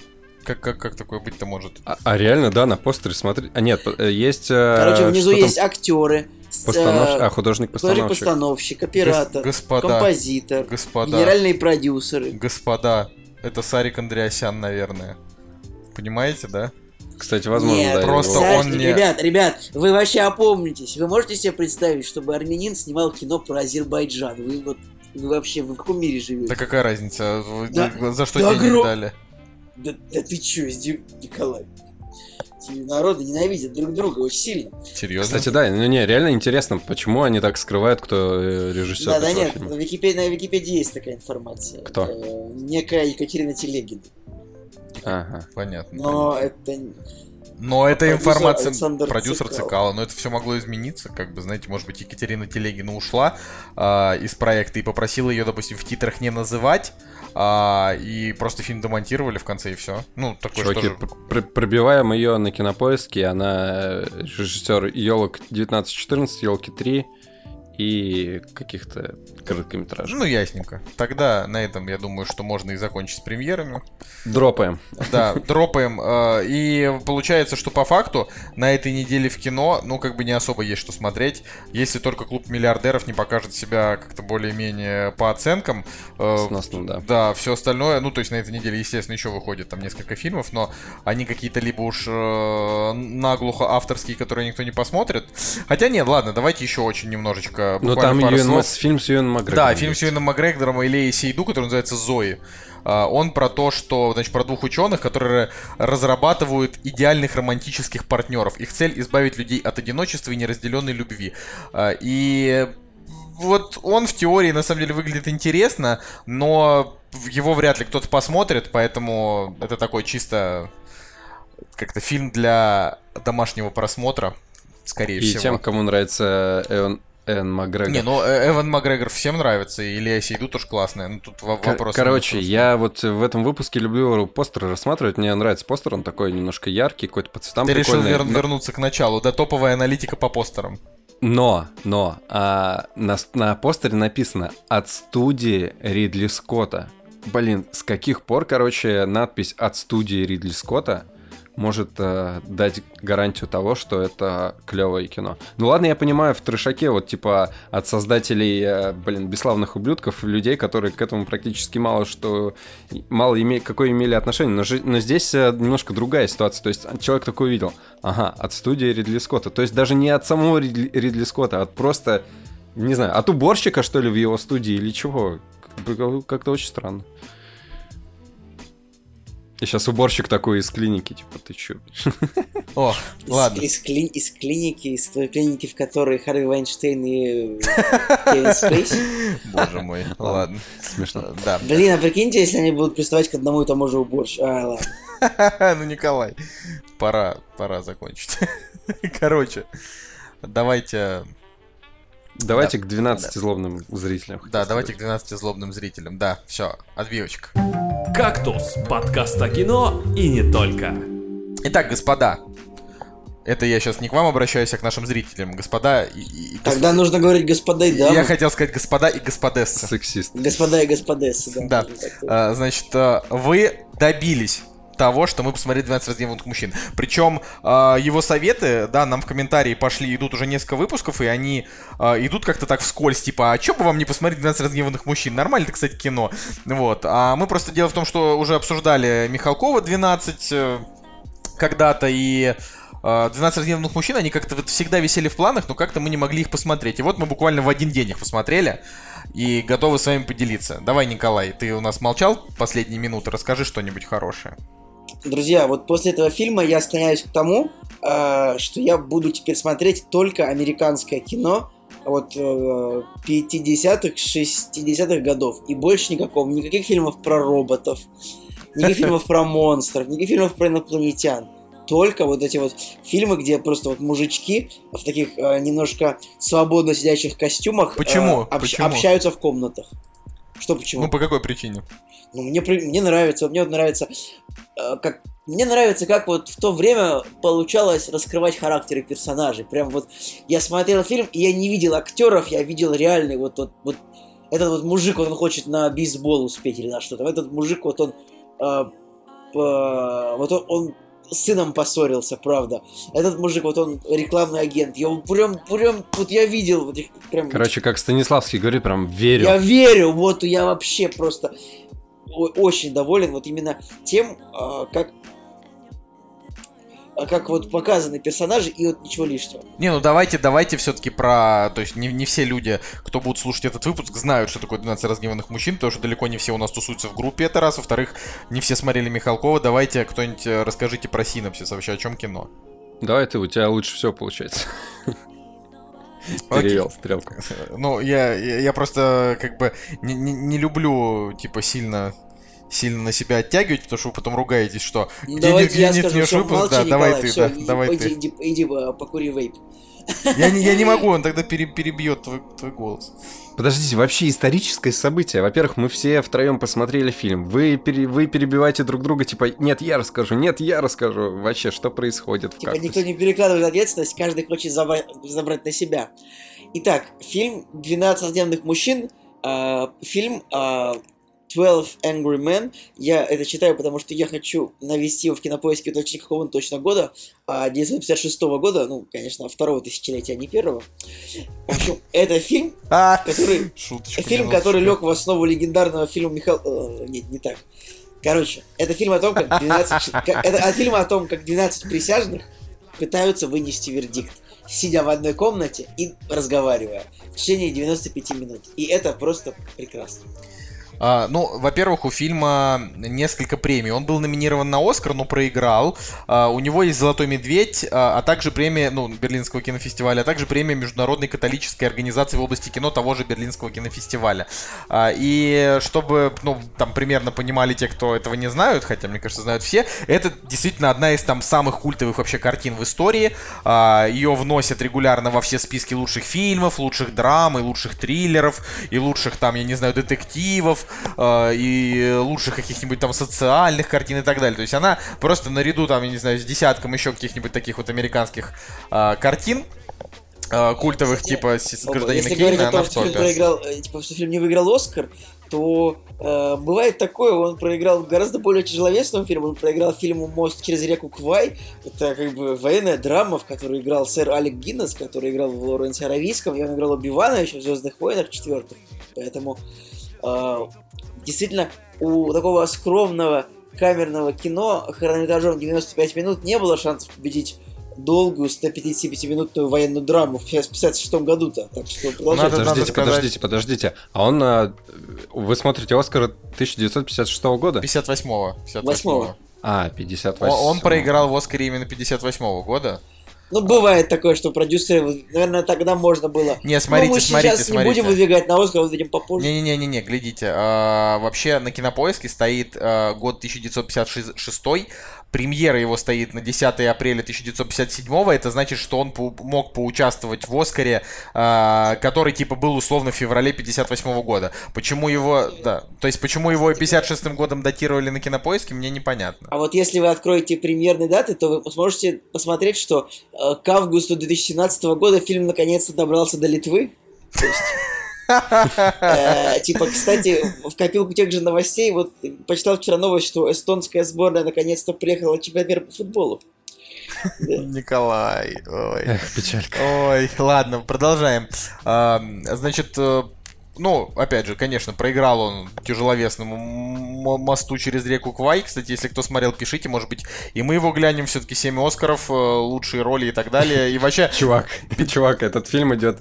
как, как, как такое быть-то может? А, а реально, да, на постере смотри. А нет, э, есть. э, Короче, внизу что там? есть актеры. э, А, художник-постановщик. Художник-постановщик, оператор, Гос- господа, композитор, господа, генеральные продюсеры. господа, это Сарик Андреасян, наверное. Понимаете, да? Кстати, возможно, Нет, да. просто Саш, он не- Ребят, ребят, вы вообще опомнитесь. Вы можете себе представить, чтобы армянин снимал кино про Азербайджан? Вы вот вы вообще вы в каком мире живете? Да какая разница? Вы- Да- За что да денег гро- дали? Да, да ты чё, Николай? Народы ненавидят друг друга очень сильно. Серьезно? Кстати, да, ну не, реально интересно, почему они так скрывают, кто э, режиссер да, да нет, фильма. на Википедии, на Википедии есть такая информация. Кто? Э, некая Екатерина Телегина. Ага. Понятно. Но это... Но эта Продюсер информация... Александр продюсер Цикало. Цикало. Но это все могло измениться. Как бы, знаете, может быть, Екатерина Телегина ушла а, из проекта и попросила ее, допустим, в титрах не называть. А, и просто фильм демонтировали в конце и все. Ну, такое Чуваки, что же... пр- пр- пробиваем ее на кинопоиске. Она режиссер елок 1914, елки 3 и каких-то короткометражек. Ну, ясненько. Тогда на этом, я думаю, что можно и закончить с премьерами. Дропаем. Да, дропаем. э, И получается, что по факту на этой неделе в кино, ну, как бы не особо есть что смотреть. Если только клуб миллиардеров не покажет себя как-то более-менее по оценкам. э, Сносно, да. Да, все остальное, ну, то есть на этой неделе, естественно, еще выходит там несколько фильмов, но они какие-то либо уж э, наглухо авторские, которые никто не посмотрит. Хотя нет, ладно, давайте еще очень немножечко. Ну буквально там Юэн слов. Фильм с Юэн Макгрегором. Да, фильм с Юэном Макгрегором и Леей Сейду, который называется «Зои». А, Он про то, что, значит, про двух ученых, которые разрабатывают идеальных романтических партнеров. Их цель избавить людей от одиночества и неразделенной любви. А, И вот он в теории на самом деле выглядит интересно, но его вряд ли кто-то посмотрит, поэтому это такой чисто как-то фильм для домашнего просмотра, скорее И всего. тем, кому нравится Эон Эван Макгрегор. Не, ну э, Эван Макгрегор всем нравится, и Илья Сейду тоже классная. Ну тут вопрос. Короче, я вот в этом выпуске люблю постеры рассматривать. Мне нравится постер, он такой немножко яркий, какой-то по цветам Ты решил вер- Но- вернуться к началу, да, топовая аналитика по постерам. Но, но, а, на, на постере написано «От студии Ридли Скотта». Блин, с каких пор, короче, надпись «От студии Ридли Скотта» может э, дать гарантию того, что это клевое кино. Ну ладно, я понимаю, в трешаке вот типа от создателей, э, блин, бесславных ублюдков, людей, которые к этому практически мало что, мало име, какое имели отношение, но, но здесь э, немножко другая ситуация, то есть человек такой увидел, ага, от студии Ридли Скотта, то есть даже не от самого Ридли, Ридли Скотта, а от просто, не знаю, от уборщика, что ли, в его студии или чего, как-то очень странно. И сейчас уборщик такой из клиники, типа, ты чё? О, Из, ладно. Из, кли- из клиники, из той клиники, в которой Харви Вайнштейн и э, Кевин Спейси. Боже мой, ладно. Смешно. Да. Блин, а прикиньте, если они будут приставать к одному и тому же уборщику. А, ладно. Ну, Николай, пора, пора закончить. Короче, давайте, Давайте к 12 злобным зрителям. да, давайте к 12 злобным зрителям. Да, все, отбивочка. «Кактус» — подкаст о кино и не только. Итак, господа, это я сейчас не к вам обращаюсь, а к нашим зрителям. Господа и, и- Тогда нужно говорить господа и дамы. Я хотел сказать господа и господессы. Сексист. Господа и господессы, да. Да. сказать. А, Значит, а, вы добились того, что мы посмотрели 12 разгневанных мужчин. Причем а, его советы, да, нам в комментарии пошли, идут уже несколько выпусков, и они а, идут как-то так вскользь, типа, а чё бы вам не посмотреть 12 разгневанных мужчин? Нормально, это, кстати, кино. Вот. А мы просто дело в том, что уже обсуждали Михалкова 12 э, когда-то, и э, 12 разгневанных мужчин, они как-то вот всегда висели в планах, но как-то мы не могли их посмотреть. И вот мы буквально в один день их посмотрели и готовы с вами поделиться. Давай, Николай, ты у нас молчал последние минуты, расскажи что-нибудь хорошее. Друзья, вот после этого фильма я склоняюсь к тому, э, что я буду теперь смотреть только американское кино от э, 50-х, 60-х годов. И больше никакого. Никаких фильмов про роботов, никаких фильмов про монстров, никаких фильмов про инопланетян. Только вот эти вот фильмы, где просто вот мужички в таких э, немножко свободно сидящих костюмах э, Почему? общ- Почему? общаются в комнатах. Что почему? Ну, по какой причине? Ну, мне, мне нравится, мне вот нравится, э, как, мне нравится, как вот в то время получалось раскрывать характеры персонажей. Прям вот я смотрел фильм, и я не видел актеров, я видел реальный вот тот вот этот вот мужик, вот он хочет на бейсбол успеть или на что-то. Этот мужик, вот он, э, по- вот он, он с сыном поссорился, правда. Этот мужик, вот он рекламный агент. Я прям, прям, вот я видел, вот их прям. Короче, как Станиславский говорит, прям верю. Я верю, вот я вообще просто очень доволен вот именно тем, а, как а, как вот показаны персонажи и вот ничего лишнего. Не, ну давайте, давайте все-таки про... То есть не, не все люди, кто будут слушать этот выпуск, знают, что такое 12 разгневанных мужчин, потому что далеко не все у нас тусуются в группе, это раз. Во-вторых, не все смотрели Михалкова. Давайте кто-нибудь э, расскажите про синопсис вообще, о чем кино. Давай ты, у тебя лучше все получается. Окей. Перевел стрелку. Ну, я, я, я просто как бы не, не, не люблю, типа, сильно сильно на себя оттягивать, потому что вы потом ругаетесь, что Ну, где, давайте где я нет скажу, наш всё, выпуск, молчи, да, давай Николай, ты, всё, да, и- давай иди, ты. Иди, иди, э, покури вейп. Я не, я не могу, он тогда пере- перебьет твой, твой голос. Подождите, вообще историческое событие. Во-первых, мы все втроем посмотрели фильм. Вы, пере- вы перебиваете друг друга, типа, нет, я расскажу, нет, я расскажу. Вообще, что происходит Типа «Кактусе»? никто не перекладывает ответственность, каждый хочет забрать, забрать на себя. Итак, фильм «12 раздельных мужчин», э, фильм э, 12 Angry Men. Я это читаю, потому что я хочу навести его в кинопоиске точно какого точно года, а 956 года, ну, конечно, второго тысячелетия, а не первого. В общем, это фильм, А, который шуточка. Фильм, который лег в основу легендарного фильма Михаил... э, нет, не так. Короче, это фильм о том, как 12... ч- как- Это от фильма о том, как 12 присяжных пытаются вынести вердикт, сидя в одной комнате и разговаривая в течение 95 минут. И это просто прекрасно. А, ну, во-первых, у фильма несколько премий. Он был номинирован на Оскар, но проиграл. А, у него есть Золотой медведь, а, а также премия, ну, Берлинского кинофестиваля, а также премия Международной католической организации в области кино того же Берлинского кинофестиваля. И чтобы, ну, там примерно понимали те, кто этого не знают, хотя, мне кажется, знают все, это действительно одна из там самых культовых вообще картин в истории. Ее вносят регулярно во все списки лучших фильмов, лучших драм и лучших триллеров, и лучших там, я не знаю, детективов, э, и лучших каких-нибудь там социальных картин и так далее. То есть она просто наряду там, я не знаю, с десятком еще каких-нибудь таких вот американских э, картин, э, культовых типа с- гражданина Если говорить о том, что фильм проиграл, э, типа, что фильм не выиграл Оскар, то э, бывает такое, он проиграл гораздо более тяжеловесному фильму, он проиграл фильму «Мост через реку Квай», это как бы военная драма, в которой играл сэр Алек Гиннес, который играл в Лоренсе Аравийском, и он играл Оби-Вана еще в «Звездных войнах» четвертых, поэтому э, действительно у такого скромного камерного кино хронометражом 95 минут не было шансов победить долгую 155-минутную военную драму в 1956 году-то. Так что продолжайте. Надо- Подождите, сказать- подождите, подождите. А он... а, Вы смотрите Оскар 1956 года? 58-го. 58-го. Восьмого. А, 58. Он, он проиграл в Оскаре именно 58-го года. Ну, бывает такое, что продюсеры, наверное, тогда можно было. Не, смотрите, ну, мы смотрите, сейчас смотрите. не будем выдвигать на Оскар, выдвинем попозже. Не-не-не-не, глядите. а, вообще на кинопоиске стоит а, год 1956. Премьера его стоит на 10 апреля 1957. Это значит, что он по- мог поучаствовать в Оскаре, а, который типа был условно в феврале 58 года. Почему его, да, то есть почему его 56 годом датировали на кинопоиске, мне непонятно. А вот если вы откроете премьерные даты, то вы сможете посмотреть, что э, к августу 2017 года фильм наконец-то добрался до Литвы. То есть, э, Типа, кстати, в копилку тех же новостей, вот почитал вчера новость, что эстонская сборная наконец-то приехала на чемпионат мира по футболу. Николай, ой. Эх, печалька. Ой, ладно, продолжаем. Значит, э, ну, опять же, конечно, проиграл он тяжеловесному мосту через реку Квай. Кстати, если кто смотрел, пишите, может быть, и мы его глянем. Все-таки 7 Оскаров, э, лучшие роли и так далее. И вообще, Чувак, чувак, этот фильм идет...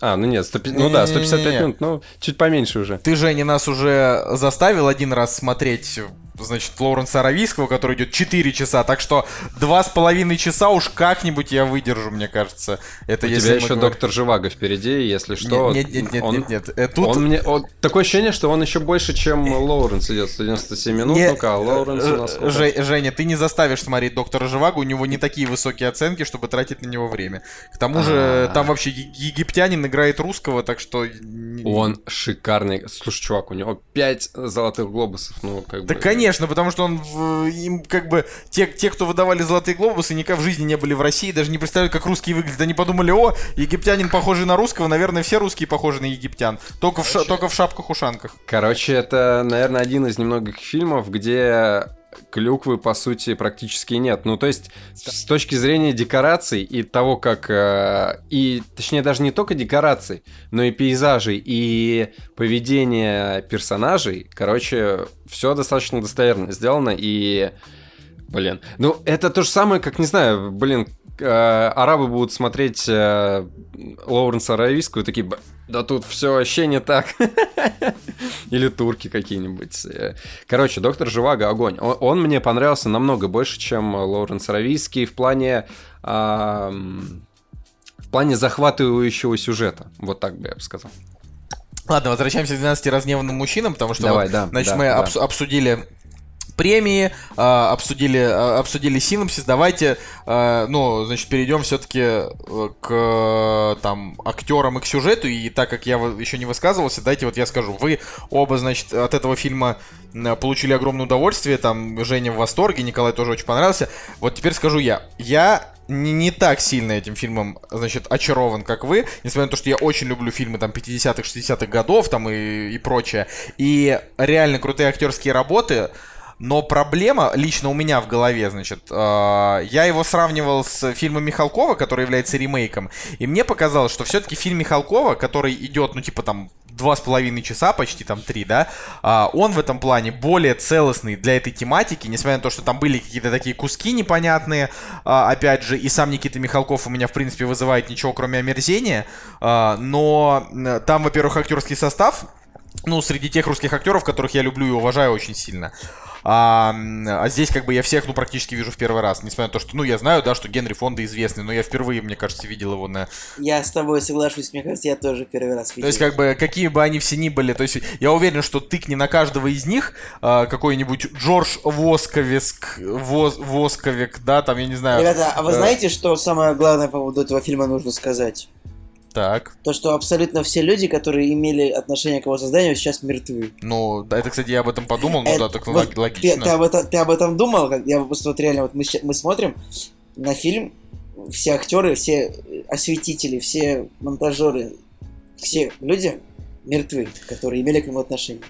А, ну нет, 100 ну да, 155 Не-не-не-не. минут, ну, чуть поменьше уже. ты, Женя, нас уже заставил один раз смотреть значит, Лоуренса Аравийского, который идет 4 часа, так что два с половиной часа уж как-нибудь я выдержу, мне кажется. Это У тебя еще говорим- доктор Живаго впереди, если что. Нет, нет, нет, он- нет, нет, нет. Э, Тут Он мне... он- Такое ощущение, что он еще больше, чем Лоуренс идет. 197 минут, Не- ну-ка, а Лоуренс у нас Э, сколько? Же- Женя, ты не заставишь смотреть доктора Живаго, у него не такие высокие оценки, чтобы тратить на него время. К тому же, А. там вообще египтянин играет русского, так что... Он шикарный. Слушай, чувак, у него 5 золотых глобусов, ну, как Да, бы... конечно, потому что он им как бы те, те, кто выдавали золотые глобусы, никогда в жизни не были в России, даже не представляют, как русские выглядят. Они подумали, о, египтянин похожий на русского, наверное, все русские похожи на египтян. Только в, ша- только в шапках-ушанках. Короче, это, наверное, один из немногих фильмов, где клюквы, по сути, практически нет. Ну, то есть, с точки зрения декораций и того, как... э, и, точнее, даже не только декораций, но и пейзажей, и поведения персонажей, короче, все достаточно достоверно сделано, и... Блин, ну это то же самое, как, не знаю, блин, э, арабы будут смотреть э, Лоуренса Аравийского и такие, «Б- да тут все вообще не так. Или турки какие-нибудь. Э, Короче, доктор Живаго огонь. Он, он мне понравился намного больше, чем Лоуренс Аравийский в плане... ам, в плане захватывающего сюжета. Вот так бы я бы сказал. Ладно, возвращаемся к 12 разгневанным мужчинам, потому что Давай, вот, да, значит, да, мы да. обсу- обсудили премии, а, обсудили, а, обсудили синопсис. Давайте, а, ну, значит, перейдем все-таки к э, там актерам и к сюжету. И так как я еще не высказывался, дайте вот я скажу. Вы оба, значит, от этого фильма получили огромное удовольствие. Там Женя в восторге, Николай тоже очень понравился. Вот теперь скажу я. Я не, не так сильно этим фильмом, значит, очарован, как вы, несмотря на то, что я очень люблю фильмы там 50-х, 60-х годов там и, и прочее. И реально крутые актерские работы. Но проблема лично у меня в голове, значит, э, я его сравнивал с фильмом Михалкова, который является ремейком, и мне показалось, что все-таки фильм Михалкова, который идет, ну, типа там два с половиной часа, почти там три, да, а, он в этом плане более целостный для этой тематики, несмотря на то, что там были какие-то такие куски непонятные, а, опять же, и сам Никита Михалков у меня, в принципе, вызывает ничего, кроме омерзения, а, но там, во-первых, актерский состав ну, среди тех русских актеров, которых я люблю и уважаю очень сильно. А, а здесь как бы я всех, ну, практически вижу в первый раз. Несмотря на то, что, ну, я знаю, да, что Генри Фонда известный, но я впервые, мне кажется, видел его на... Я с тобой соглашусь, мне кажется, я тоже первый раз видел. То есть, как бы, какие бы они все ни были, то есть, я уверен, что тыкни на каждого из них а, какой-нибудь Джордж Восковеск, Вос, Восковик, да, там, я не знаю... Ребята, а вы э, знаете, что самое главное по поводу этого фильма нужно сказать? Так, То, что абсолютно все люди, которые имели отношение к его созданию, сейчас мертвы. ну, да, это, кстати, я об этом подумал, ну, Э, да, так вот лог- Ты, логично. ты об этом, ты об этом думал? Как- Я просто вот реально, вот мы, мы смотрим на фильм, все актеры, все осветители, все монтажеры, все люди мертвы, которые имели к нему отношение.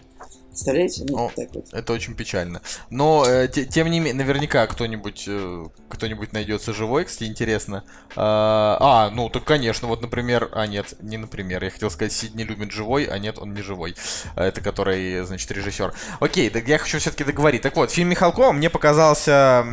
Представляете? Ну, О. так вот. Это очень печально. Но, э, те- тем не менее, наверняка кто-нибудь э, кто-нибудь найдется живой, кстати, интересно. А, а, ну, так, конечно, вот, например... А, нет, не например. Я хотел сказать, Сидни любит живой, а нет, он не живой. А Это который, значит, режиссер. Окей, так я хочу все-таки договорить. Так вот, фильм Михалкова мне показался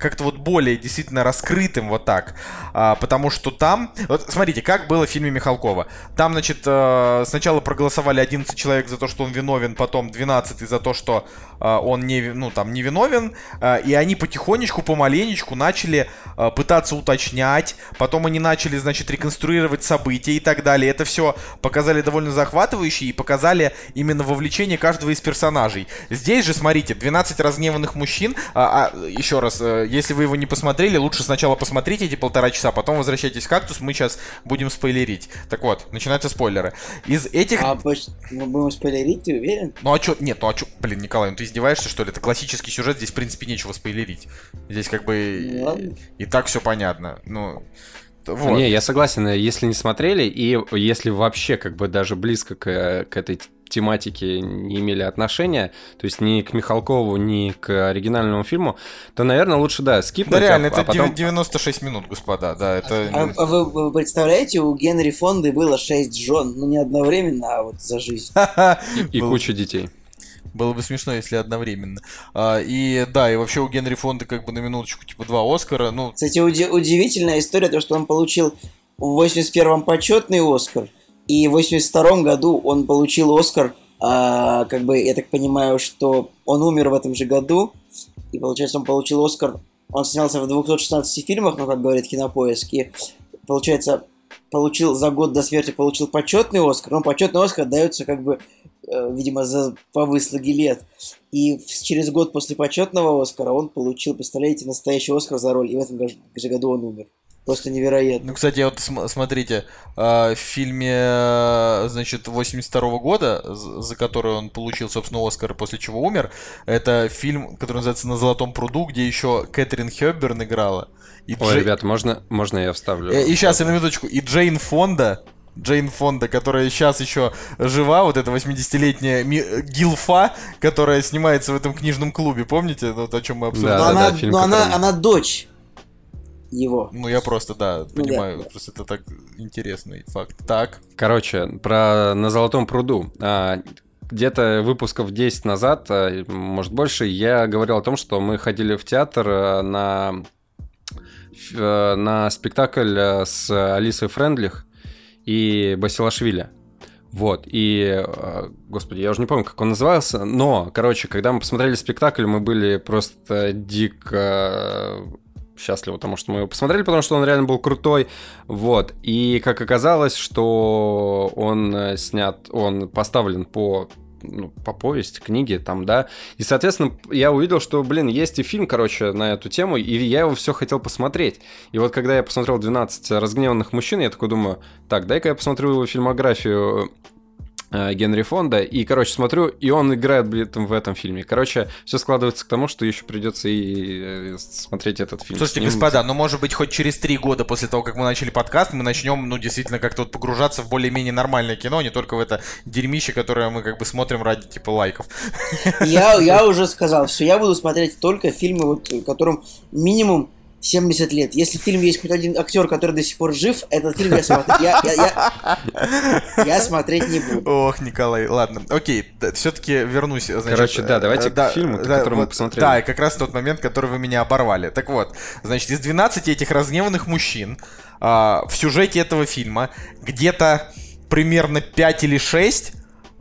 как-то вот более действительно раскрытым вот так. А, потому что там... Вот смотрите, как было в фильме Михалкова. Там, значит, э, сначала проголосовали 11 человек за то, что он виновен, потом 12 за то, что э, он не, ну, там, не виновен. э, и они потихонечку, помаленечку начали э, пытаться уточнять. Потом они начали, значит, реконструировать события и так далее. Это все показали довольно захватывающе и показали именно вовлечение каждого из персонажей. Здесь же, смотрите, 12 разгневанных мужчин. А, а, еще раз, э, если вы его не посмотрели, лучше сначала посмотрите эти полтора часа, потом возвращайтесь в кактус, мы сейчас будем спойлерить. Так вот, начинаются спойлеры. Из этих... А мы будем спойлерить, ты уверен? Ну а чё, нет, ну а чё, блин, Николай, ну ты издеваешься, что ли? Это классический сюжет, здесь, в принципе, нечего спойлерить. Здесь как бы Ну, ладно. и, и так все понятно. Ну, вот. Не, я согласен, если не смотрели, и если вообще как бы даже близко к, к этой тематике не имели отношения, то есть ни к Михалкову, ни к оригинальному фильму, то, наверное, лучше, да, скипнуть, Да реально, а, это а потом... 96 минут, господа, да, это... А, а вы, вы представляете, у Генри Фонды было 6 жен, ну не одновременно, а вот за жизнь. И, и куча детей. Было бы смешно, если одновременно. А, и да, и вообще у Генри Фонда как бы на минуточку типа два Оскара. Ну, Кстати, уди- удивительная история, то, что он получил в 81-м почетный Оскар, и в 82-м году он получил Оскар, а, как бы, я так понимаю, что он умер в этом же году, и, получается, он получил Оскар, он снялся в 216 фильмах, ну, как говорит Кинопоиск, и, получается, получил за год до смерти получил почетный Оскар, но почетный Оскар дается, как бы, видимо, за, по выслуге лет. И через год после почетного Оскара он получил, представляете, настоящий Оскар за роль, и в этом же году он умер. Просто невероятно. ну, кстати, вот см- смотрите, а, в фильме, э, значит, 82 года, за который он получил, собственно, Оскар, после чего умер, это фильм, который называется «На золотом пруду», где еще Кэтрин Хёбберн играла. И Ой, Джей- ребята, можно, можно я вставлю? Э, И сейчас, на минуточку, и Джейн Фонда, Джейн Фонда, которая сейчас еще жива, вот эта 80-летняя ми- гилфа, которая снимается в этом книжном клубе, помните, вот о чем мы обсуждали? но да, она, да, фильм, но она, который- она дочь его. Ну, я просто, да, Ну, понимаю, да, да. просто это так интересный факт. Так, Короче, про «На золотом пруду». А, Где-то выпусков 10 назад, а, может больше, я говорил о том, что мы ходили в театр а, на, э, на спектакль а, с Алисой Френдлих и Басилашвили. Вот, и, э, господи, я уже не помню, как он назывался, но, короче, когда мы посмотрели спектакль, мы были просто дико счастливы, потому что мы его посмотрели, потому что он реально был крутой, вот, и как оказалось, что он э, снят, он поставлен по ну, по повести, книге, там, да. И, соответственно, я увидел, что, блин, есть и фильм, короче, на эту тему, и я его все хотел посмотреть. И вот когда я посмотрел 12 разгневанных мужчин, я такой думаю, так, дай-ка я посмотрю его фильмографию Генри Фонда, и, короче, смотрю, и он играет, блин, там в этом фильме. Короче, все складывается к тому, что еще придется и э, смотреть этот фильм. слушайте, ним- господа, ну, может быть, хоть через три года после того, как мы начали подкаст, мы начнем, ну, действительно, как-то вот погружаться в более-менее нормальное кино, а не только в это дерьмище, которое мы как бы смотрим ради, типа, лайков. Я, я уже сказал, что я буду смотреть только фильмы, вот, которым минимум 70 лет. Если в фильме есть хоть один актер, который до сих пор жив, этот фильм я смотреть, я, я, я, я смотреть не буду. Ох, Николай, ладно, окей, все-таки вернусь. Значит, Короче, да, давайте э, к фильму, который мы вот, посмотрели. Да, и как раз тот момент, который вы меня оборвали. Так вот, значит, из 12 этих разгневанных мужчин а, в сюжете этого фильма где-то примерно 5 или 6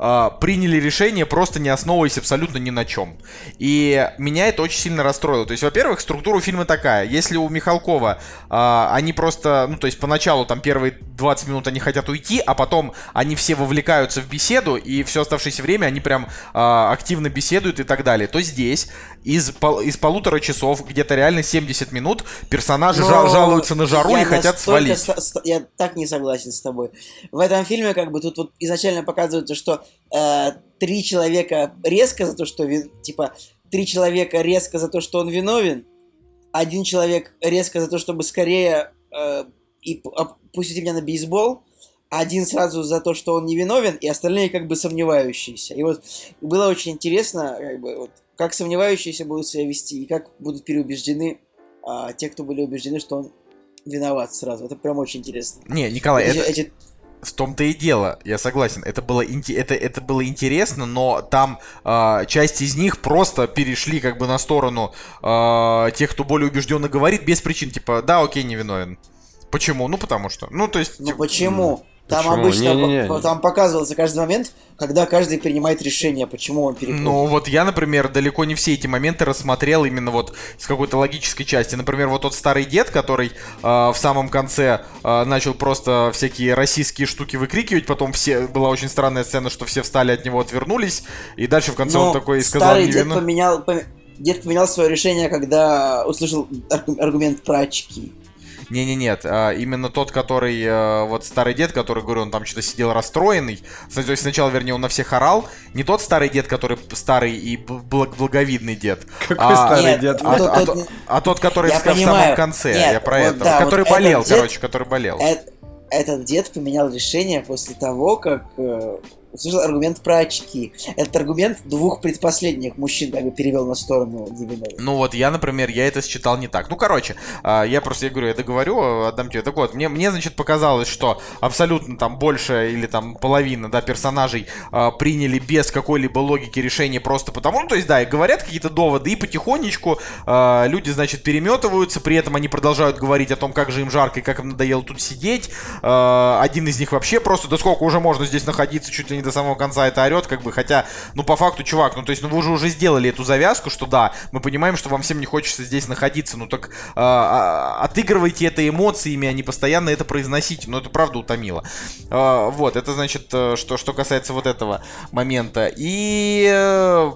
а, приняли решение, просто не основываясь абсолютно ни на чем. И меня это очень сильно расстроило. То есть, во-первых, структура фильма такая. Если у Михалкова а, они просто, ну, то есть, поначалу там первые 20 минут они хотят уйти, а потом они все вовлекаются в беседу, и все оставшееся время они прям а, активно беседуют и так далее, то здесь из, пол, из полутора часов, где-то реально 70 минут, персонажи Но жал- жалуются на жару я и хотят свалить. с- я так не согласен с тобой. В этом фильме как бы тут вот изначально показывается, что э, три человека резко за то, что вин- типа три человека резко за то, что он виновен, один человек резко за то, чтобы скорее э, и п- опустить меня на бейсбол, один сразу за то, что он не виновен, и остальные как бы сомневающиеся. И вот было очень интересно, как бы, вот, как сомневающиеся будут себя вести, и как будут переубеждены а, те, кто были убеждены, что он виноват сразу. Это прям очень интересно. Не, Николай, Эти- это, эти- В том-то и дело, я согласен. Это было, это, это было интересно, но там а, часть из них просто перешли как бы на сторону а, тех, кто более убежденно говорит, без причин. Типа, да, окей, не виновен. Почему? Ну, потому что. Ну, то есть... Ну типа, почему? Там Почему? обычно Не-не-не. по- там показывался каждый момент, когда каждый принимает решение, почему он переходит. Ну, вот я, например, далеко не все эти моменты рассмотрел именно вот с какой-то логической части. Например, вот тот старый дед, который э, в самом конце э, начал просто всякие российские штуки выкрикивать, потом все была очень странная сцена, что все встали от него, отвернулись, и дальше в конце Но он такой сказал старый не дед вину- поменял, пом- дед поменял свое решение, когда услышал аргу- аргумент про очки. Не-не-нет, а, именно тот, который, э, вот старый дед, который, говорю, он там что-то сидел расстроенный. То есть сначала, вернее, он на всех орал. Не тот старый дед, который старый и бл- благ- благовидный дед. Какой старый Нет, дед? А, тот- а тот- то- а тот, который Я в, в самом понимаю. конце, Нет, я про вот этого. да, вот который этот болел, дед- короче, который болел. Э- Этот дед поменял решение после того, как э, услышал аргумент про очки. Этот аргумент двух предпоследних мужчин как бы перевел на сторону невиновных. Ну вот я, например, я это считал не так. Ну, короче, а, я просто, я говорю, я договорю, отдам тебе. Так вот, мне, мне, значит, показалось, что абсолютно там больше или там половина, да, персонажей а, приняли без какой-либо логики решение просто потому, ну, то есть, да, и говорят какие-то доводы, и потихонечку а, люди, значит, переметываются, при этом они продолжают говорить о том, как же им жарко и как им надоело тут сидеть. Один из них вообще просто, да сколько уже можно здесь находиться, чуть ли не до самого конца это орет, как бы, хотя, ну, по факту, чувак, ну, то есть, ну, вы же уже сделали эту завязку, что да, мы понимаем, что вам всем не хочется здесь находиться, ну, так а, отыгрывайте это эмоциями, а не постоянно это произносите, ну, это правда утомило. А, вот, это значит, э, что, что касается вот этого момента. И э,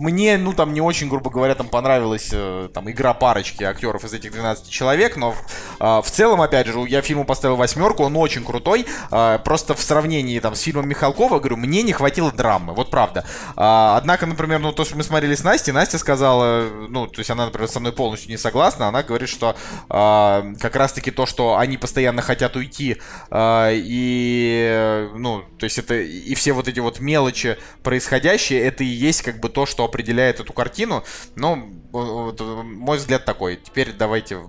мне, ну, там не очень, грубо говоря, там понравилась э, там игра парочки актеров из этих 12 человек, но а, в целом, опять же, я фильму поставил восьмерку, он очень крутой. а, просто в сравнении там с фильмом Михалкова, говорю, мне не хватило драмы, вот правда. А, однако, например, ну то, что мы смотрели с Настей, Настя сказала, ну, то есть она, например, со мной полностью не согласна, она говорит, что как раз-таки то, что они постоянно хотят уйти, и, ну, то есть это и все вот эти вот мелочи происходящие, это и есть как бы то, что определяет эту картину. Ну, вот, э, мой взгляд такой. Теперь давайте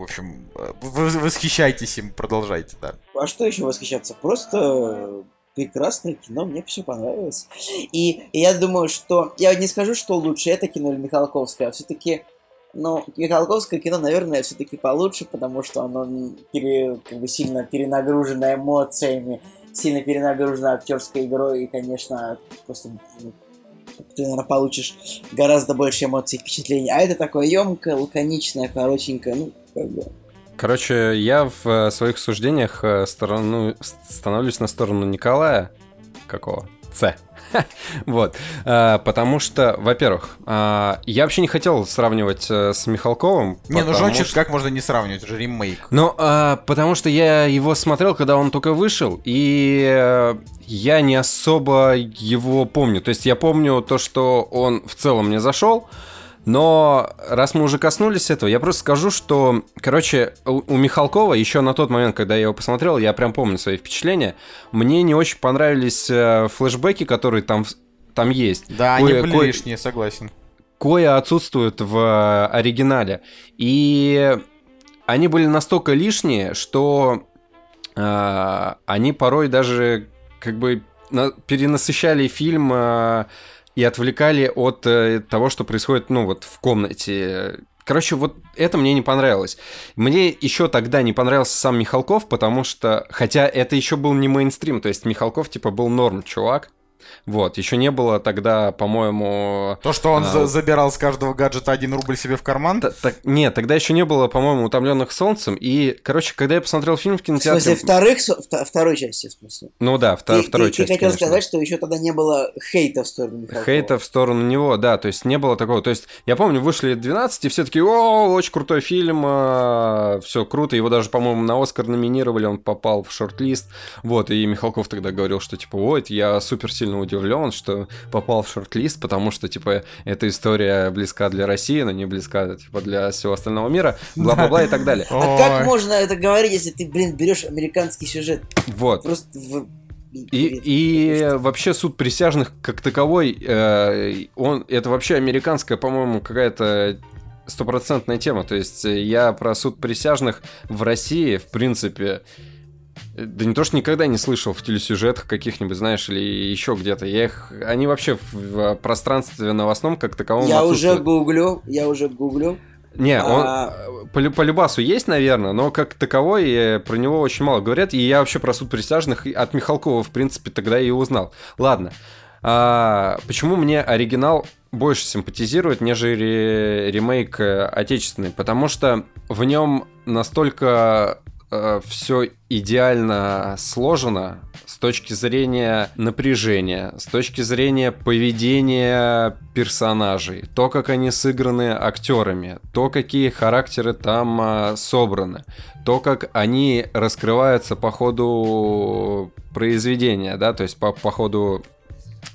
в общем, э, восхищайтесь им, продолжайте, да. А что еще восхищаться? Просто э, прекрасное кино, мне все понравилось. И, и я думаю, что... Я не скажу, что лучше это кино или Михалковское, а все-таки... Ну, Михалковское кино, наверное, все-таки получше, потому что оно пере- как бы сильно перенагружено эмоциями, сильно перенагружено актерской игрой, и, конечно, просто ну, ты, наверное, получишь гораздо больше эмоций и впечатлений. А это такое емкое, лаконичное, коротенькое, ну, как бы... Короче, я в э, своих суждениях э, сторону, становлюсь на сторону Николая. Какого? С. Вот. Э, Потому что, во-первых, э, я вообще не хотел сравнивать э, с Михалковым. Не, ну Жончик что- как можно не сравнивать, это же ремейк. Ну, потому что я его смотрел, когда он только вышел, и я не особо его помню. То есть я помню то, что он в целом мне зашел, но раз мы уже коснулись этого, я просто скажу, что, короче, у, Михалкова еще на тот момент, когда я его посмотрел, я прям помню свои впечатления, мне не очень понравились э, флешбеки, которые там, там есть. Да, они Кое- были кое- лишние, согласен. кое отсутствует в э, оригинале. И они были настолько лишние, что э, они порой даже как бы на- перенасыщали фильм э, и отвлекали от э, того, что происходит, ну, вот в комнате. Короче, вот это мне не понравилось. Мне еще тогда не понравился сам Михалков, потому что, хотя это еще был не мейнстрим, то есть Михалков типа был норм чувак, Вот, еще не было тогда, по-моему... То, что он а, за- забирал с каждого гаджета один рубль себе в карман. Т- так- нет, тогда еще не было, по-моему, утомленных солнцем. И, короче, когда я посмотрел фильм в В кинотеатре. смысле, вторых, второй части, в смысле. Ну да, втор- ты, второй ты- часть. ты хотел конечно. сказать, что еще тогда не было хейта в сторону Михалкова. Хейта в сторону него, да, то есть не было такого. То есть я помню, вышли 12, и все таки о, очень крутой фильм, все круто. Его даже, по-моему, на Оскар номинировали, он попал в шорт-лист. Вот, и Михалков тогда говорил, что типа, ой, я супер сильно удивлен, что попал в шорт-лист, потому что, типа, эта история близка для России, но не близка, типа, для всего остального мира, бла-бла-бла и так далее. А как можно это говорить, если ты, блин, берешь американский сюжет? Вот. Просто в... И, и вообще суд присяжных как таковой, э, он это вообще американская, по-моему, какая-то стопроцентная тема. То есть я про суд присяжных в России, в принципе, да не то, что никогда не слышал в телесюжетах каких-нибудь, знаешь, или еще где-то. Я их, они вообще в, пространстве новостном как таковом Я уже гуглю, я уже гуглю. Не, он А- по, лю- по Любасу есть, наверное, но как таковой э, про него очень мало говорят. И я вообще про суд присяжных от Михалкова, в принципе, тогда и узнал. Ладно. А, почему мне оригинал больше симпатизирует, нежели ремейк э, отечественный? Потому что в нем настолько все идеально сложено с точки зрения напряжения, с точки зрения поведения персонажей, то, как они сыграны актерами, то, какие характеры там а, собраны, то, как они раскрываются по ходу произведения, да, то есть по, по ходу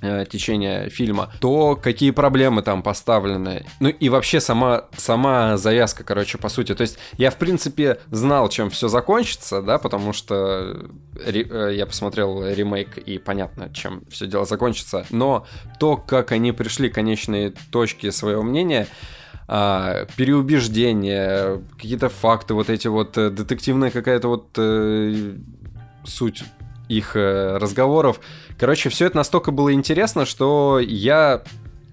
э, течения фильма, то какие проблемы там поставлены. Ну и вообще сама, сама завязка, короче, по сути. То есть я, в принципе, знал, чем все закончится, да, потому что ре- э, я посмотрел ремейк и понятно, чем все дело закончится. Но то, как они пришли к конечной точке своего мнения, а, переубеждение, какие-то факты, вот эти вот э, детективная какая-то вот э, суть их э, разговоров. Короче, все это настолько было интересно, что я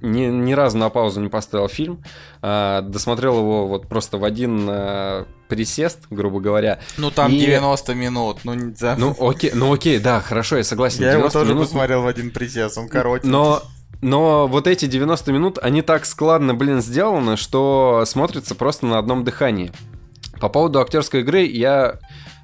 ни, ни разу на паузу не поставил фильм, а, досмотрел его вот просто в один а, присест, грубо говоря. Ну там И- 90 минут, ну не за- Ну окей, ну окей, да, хорошо, я согласен. Я его 90 тоже минут- посмотрел в один присест, он коротенький. но, но вот эти 90 минут, они так складно, блин, сделаны, что смотрится просто на одном дыхании. По поводу актерской игры я...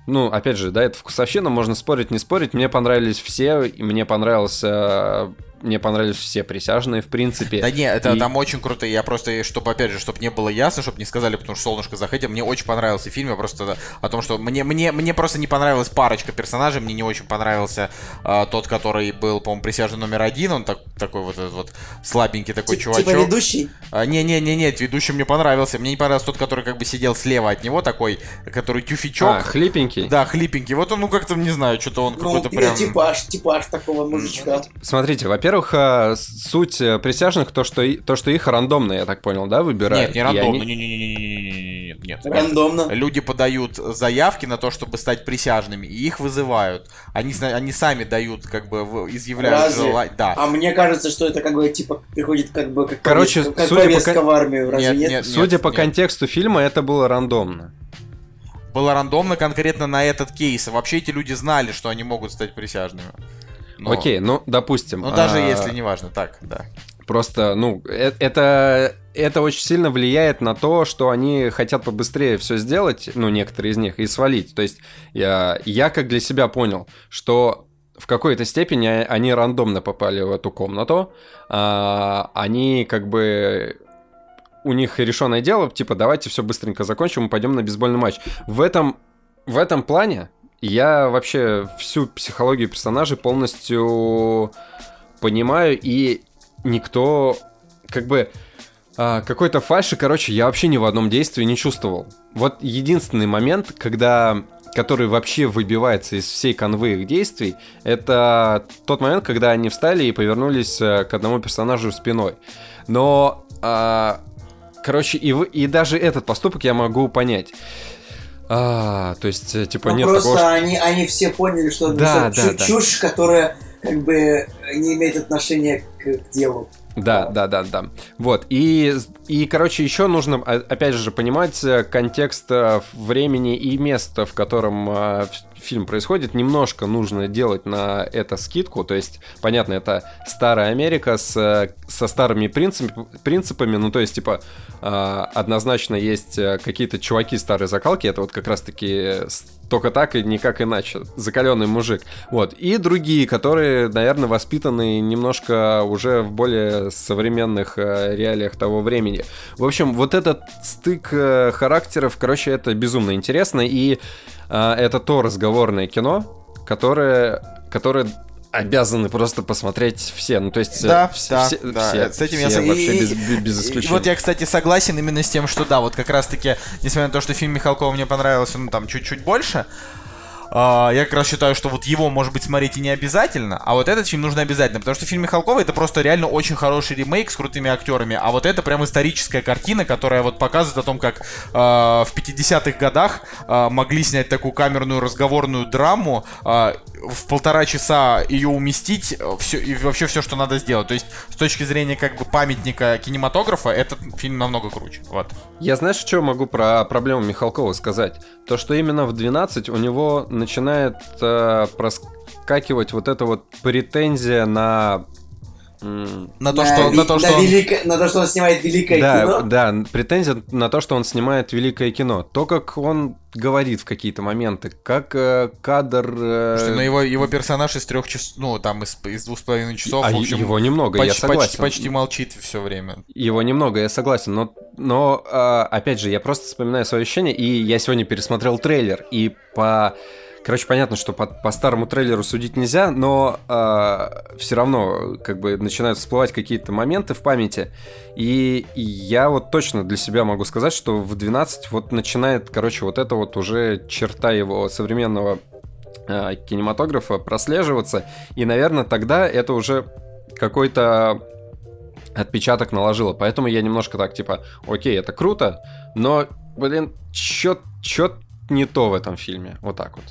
Ну, опять же, да, это вкусовщина, можно спорить, не спорить. Мне понравились все, и мне понравился... Мне понравились все присяжные, в принципе. Да не, это И- там очень круто. Я просто, чтобы опять же, чтобы не было ясно, чтобы не сказали, потому что солнышко захотел. Мне очень понравился фильм. Я просто о том, что мне, мне, мне просто не понравилась парочка персонажей. Мне не очень понравился а, тот, который был, по-моему, присяжный номер один. Он так, такой вот этот вот слабенький такой Ти- чувачок. Типа ведущий. А, Не-не-не, нет, ведущий мне понравился. Мне не понравился тот, который как бы сидел слева от него, такой, который тюфячок. А, хлипенький? Да, хлипенький. Вот он, ну как-то, не знаю, что-то он Ну, какой-то э, прям... типаж, типаж такого мужичка. Смотрите, во-первых, а, с- суть э, присяжных то, что, то, что их рандомно, я так понял, да, выбирают? Нет, не рандомно, они- не-не-не-не-не-не-не-не, нет. Рандомно. Люди подают заявки на то, чтобы стать присяжными, и их вызывают. Они, они сами дают, как бы, изъявляют желание. Да. А мне кажется, что это как бы типа приходит как бы как Короче, повестка, как судя по повестка кон- в армию, разве Нет, нет? нет. Судя по нет. контексту фильма, это было рандомно. Было рандомно конкретно на этот кейс. Вообще эти люди знали, что они могут стать присяжными. Но- Окей, ну, допустим. Ну, даже а, если не важно, так, да. Просто, ну, э- это, это очень сильно влияет на то, что они хотят побыстрее все сделать, ну, некоторые из них, и свалить. То есть я, я как для себя понял, что в какой-то степени а- они рандомно попали в эту комнату, а, они как бы у них решенное дело, типа, давайте все быстренько закончим, мы пойдем на бейсбольный матч. В этом, в этом плане я вообще всю психологию персонажей полностью понимаю, и никто, как бы, а, какой-то фальши, короче, я вообще ни в одном действии не чувствовал. Вот единственный момент, когда который вообще выбивается из всей конвы их действий, это тот момент, когда они встали и повернулись э, к одному персонажу спиной. Но, а, короче, и, и даже этот поступок я могу понять. А, то есть, э, типа, Ну, нет просто такого, что- они, они все поняли, что Да, это да, да. чушь, которая как бы не имеет отношения к делу. Да, да, да, да. Вот. И, и короче, еще нужно, а, опять же, понимать э, контекст э, времени и места, в котором фильм происходит, немножко нужно делать на это скидку. То есть, понятно, это старая Америка с, со старыми принцип, принципами. Ну, то есть, типа, э, однозначно есть э, какие-то чуваки старой закалки. Это вот как раз-таки только так и никак иначе. Закаленный мужик. Вот. И другие, которые, наверное, воспитаны немножко уже в более современных э, реалиях того времени. В общем, вот этот стык э, характеров, короче, это безумно интересно. И э, это то разговорное кино, которое, которое обязаны просто посмотреть все. Ну, то есть, э, Да, все, да, все, да, все- с этим все я вообще И- без, без- без И исключения. вот я, кстати, согласен именно с тем, что да, вот как раз-таки, несмотря на то, что фильм Михалкова мне понравился, ну, там, чуть-чуть больше, а, я как раз считаю, что вот его, может быть, смотреть и не обязательно, а вот этот фильм нужно обязательно, потому что фильм Михалкова это просто реально очень хороший ремейк с крутыми актерами, а вот это прям историческая картина, которая вот показывает о том, как а, в 50-х годах а, могли снять такую камерную разговорную драму, а, в полтора часа ее уместить, все, и вообще все, что надо сделать. То есть, с точки зрения как бы памятника кинематографа, этот фильм намного круче. Вот. Я знаешь, что могу про проблему Михалкова сказать? То, что именно в 12 у него начинает э, проскакивать вот эта вот претензия на... На то, что, ви- на то, что он- велико- на то, что он снимает великое Да, кино. да, претензия на то, что он снимает великое кино. То, как он говорит в какие-то моменты, как э, кадр... э, Слушайте, но его, его персонаж из трех часов, ну, там, из, из двух с половиной часов, а в общем, его немного, я почти, согласен. почти, почти молчит все время. Его немного, я согласен, но, но а, опять же, я просто вспоминаю свои ощущения, и я сегодня пересмотрел трейлер, и по... Короче, понятно, что по, по старому трейлеру судить нельзя, но все равно как бы начинают всплывать какие-то моменты в памяти. И, и я вот точно для себя могу сказать, что в 12 вот начинает, короче, вот это вот уже черта его современного а, кинематографа прослеживаться. И, наверное, тогда это уже какой-то отпечаток наложило. Поэтому я немножко так, типа, окей, это круто, но, блин, чё, чё не то в этом фильме. Вот так вот.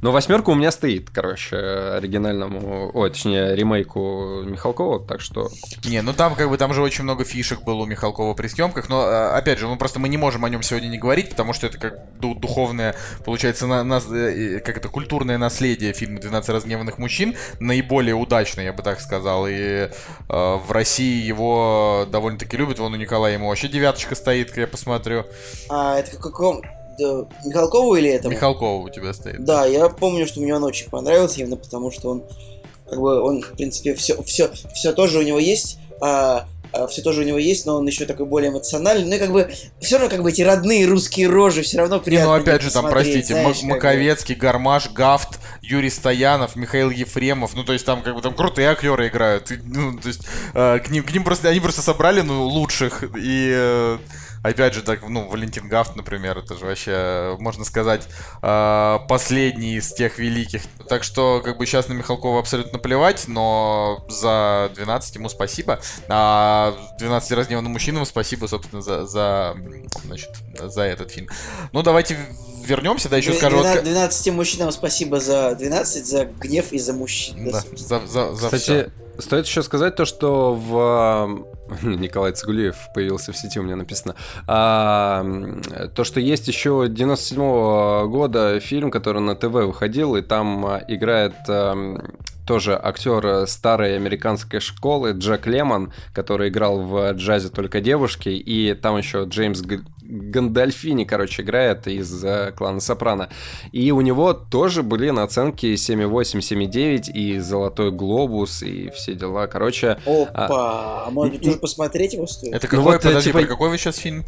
Но восьмерка у меня стоит, короче, оригинальному, ой, точнее, ремейку Михалкова, так что... Не, ну там как бы там же очень много фишек было у Михалкова при съемках, но а, опять же, ну просто мы не можем о нем сегодня не говорить, потому что это как ду- духовное, получается, на, нас- э, как это культурное наследие фильма «12 разгневанных мужчин», наиболее удачное, я бы так сказал, и э, в России его довольно-таки любят, вон у Николая ему вообще девяточка стоит, я посмотрю, А это в каком... да, Михалкову или этому? Михалкова у тебя стоит. Да, я помню, что мне он очень понравился, именно потому что он, как бы, он, в принципе, все, все, все тоже у него есть, а, все тоже у него есть, но он еще такой более эмоциональный. Ну и как бы, все равно, как бы, эти родные русские рожи все равно Не, приятно. ну опять же, там, простите, знаешь. Маковецкий, Гармаш, Гафт, Юрий Стоянов, Михаил Ефремов, ну, то есть там, как бы, там крутые актеры играют, и, ну, то есть, э, к ним, к ним просто, они просто собрали, ну, лучших, и, э, опять же, так, ну, Валентин Гафт, например, это же вообще, можно сказать, э, последний из тех великих, так что, как бы, сейчас на Михалкова абсолютно плевать, но за 12 ему спасибо, а 12 разгневанным мужчинам спасибо, собственно, за, за, значит, за этот фильм. Ну, давайте вернемся, да, еще Две- скажу. вот 12, ка- 12 мужчинам спасибо за 12, за гнев и за мужчин. Да, за, за, за Кстати, стоит еще сказать то, что в... Николай Цигулиев появился в сети, у меня написано. А, то, что есть еще 97 года фильм, который на ТВ выходил, и там а, играет ам, тоже актер старой американской школы Джек Лемон, который играл в «Джазе только девушки», и там еще Джеймс Г- Гандальфини, короче, играет из э, клана Сопрано. И у него тоже были наценки 7,8, 7,9 и Золотой Глобус и все дела. Короче, Опа, а может быть, уже посмотреть его стоит? Это Ну какой, вот, э, подожди, типа- про какой вы сейчас фильм?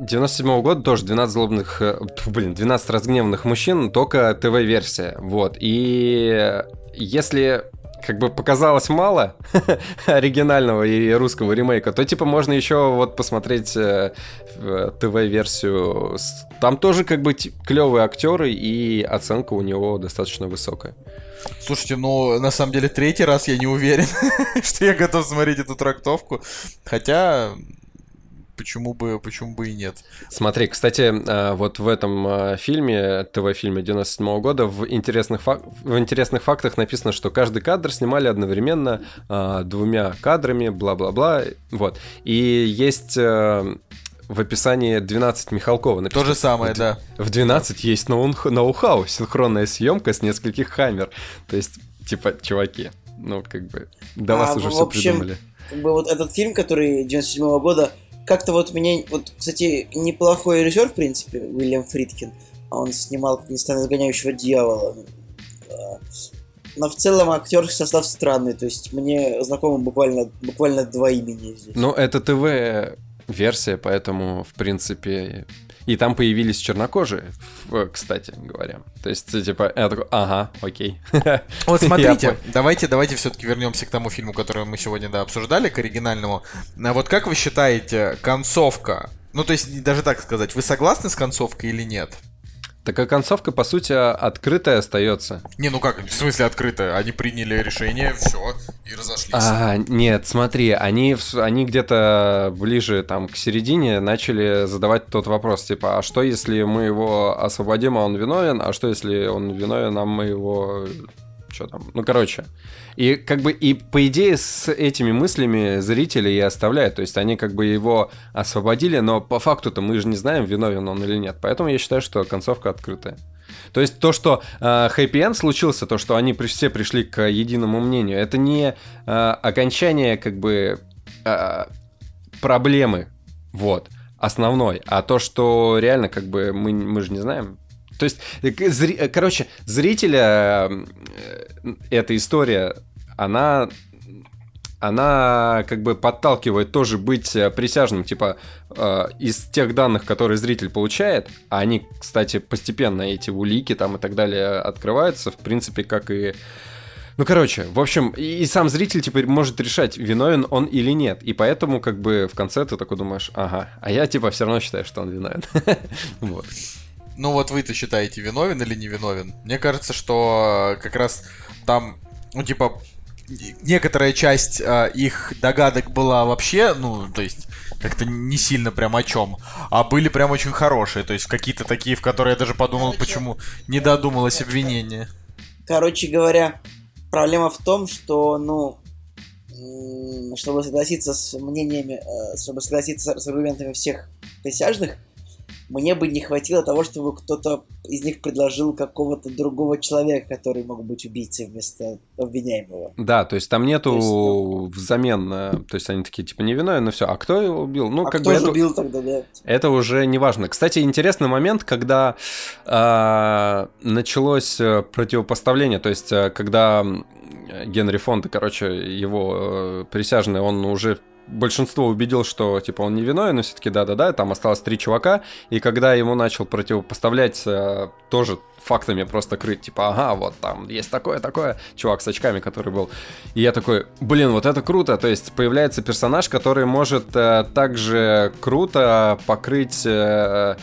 97 года тоже 12 злобных, э, блин, 12 разгневанных мужчин, только ТВ-версия. Вот. И если как бы показалось мало оригинального и русского ремейка, то типа можно еще вот посмотреть э, в ТВ-версию. Там тоже как бы клевые актеры и оценка у него достаточно высокая. Слушайте, ну, на самом деле, третий раз я не уверен, что я готов смотреть эту трактовку. Хотя, почему бы, почему бы и нет. Смотри, кстати, э, вот в этом э, фильме, ТВ-фильме 97 года, в интересных, фак- в интересных фактах написано, что каждый кадр снимали одновременно э, двумя кадрами, бла-бла-бла, вот. И есть... в описании 12 Михалкова То написано. же самое, в, да. В 12 есть ноу-хау, синхронная съемка с нескольких хаммер. То есть, типа, чуваки, ну, как бы, до А, вас уже в все общем, придумали. Как бы вот этот фильм, который 97 года, как-то вот меня... Вот, кстати, неплохой режиссер, в принципе, Уильям Фридкин. Он снимал, как ни странно, «Изгоняющего дьявола». А, Но в целом актерский состав странный, то есть мне знакомы буквально, буквально два имени здесь. Ну, это ТВ-версия, поэтому, в принципе... И там появились чернокожие, кстати говоря. То есть, типа, я такой, ага, окей. Вот смотрите, давайте, давайте все-таки вернемся к тому фильму, который мы сегодня да, обсуждали, к оригинальному. А вот как вы считаете, концовка? Ну, то есть, даже так сказать, вы согласны с концовкой или нет? Такая концовка, по сути, открытая остается. Не, ну как, в смысле открыто? Они приняли решение, все, и разошлись. А, нет, смотри, они, они где-то ближе там к середине начали задавать тот вопрос, типа, а что если мы его освободим, а он виновен, а что если он виновен, а мы его... Что там? Ну, короче. И как бы, и по идее с этими мыслями зрители и оставляют. То есть они как бы его освободили, но по факту-то мы же не знаем, виновен он или нет. Поэтому я считаю, что концовка открытая. То есть то, что э, случился, то, что они при- все пришли к единому мнению, это не э, окончание как бы э, проблемы, вот, основной, а то, что реально как бы мы, мы же не знаем. То есть, э, зри- э, короче, зрителя э, эта история, она она как бы подталкивает тоже быть присяжным, типа э, из тех данных, которые зритель получает, а они, кстати, постепенно эти улики там и так далее открываются, в принципе, как и ну, короче, в общем, и, и сам зритель теперь может решать, виновен он или нет. И поэтому, как бы, в конце ты такой думаешь, ага, а я, типа, все равно считаю, что он виновен. Вот. Ну вот вы-то считаете, виновен или не виновен? Мне кажется, что э, как раз там, ну типа, некоторая часть э, их догадок была вообще, ну, то есть, как-то не сильно прям о чем, а были прям очень хорошие, то есть какие-то такие, в которые я даже подумал, почему не додумалось обвинение. Короче говоря, проблема в том, что, ну, чтобы согласиться с мнениями, э, чтобы согласиться с аргументами всех присяжных, мне бы не хватило того, чтобы кто-то из них предложил какого-то другого человека, который мог быть убийцей вместо обвиняемого. Да, то есть там нету То есть, ну- взамен, э, то есть они такие, типа, не виновен, но все. А кто его убил? Ну, а как кто бы же это, убил тогда, да? это уже не важно. Кстати, интересный момент, когда а, началось э, противопоставление, то есть э, когда Генри Фонда, короче, его э, присяжный, он уже большинство убедил, что типа он не виновен, но все-таки да-да-да, там осталось три чувака, и когда ему начал противопоставлять э, тоже фактами просто крыть, типа, ага, вот там есть такое-такое, чувак с очками, который был. И я такой, блин, вот это круто, то есть появляется персонаж, который может э, также круто покрыть... э,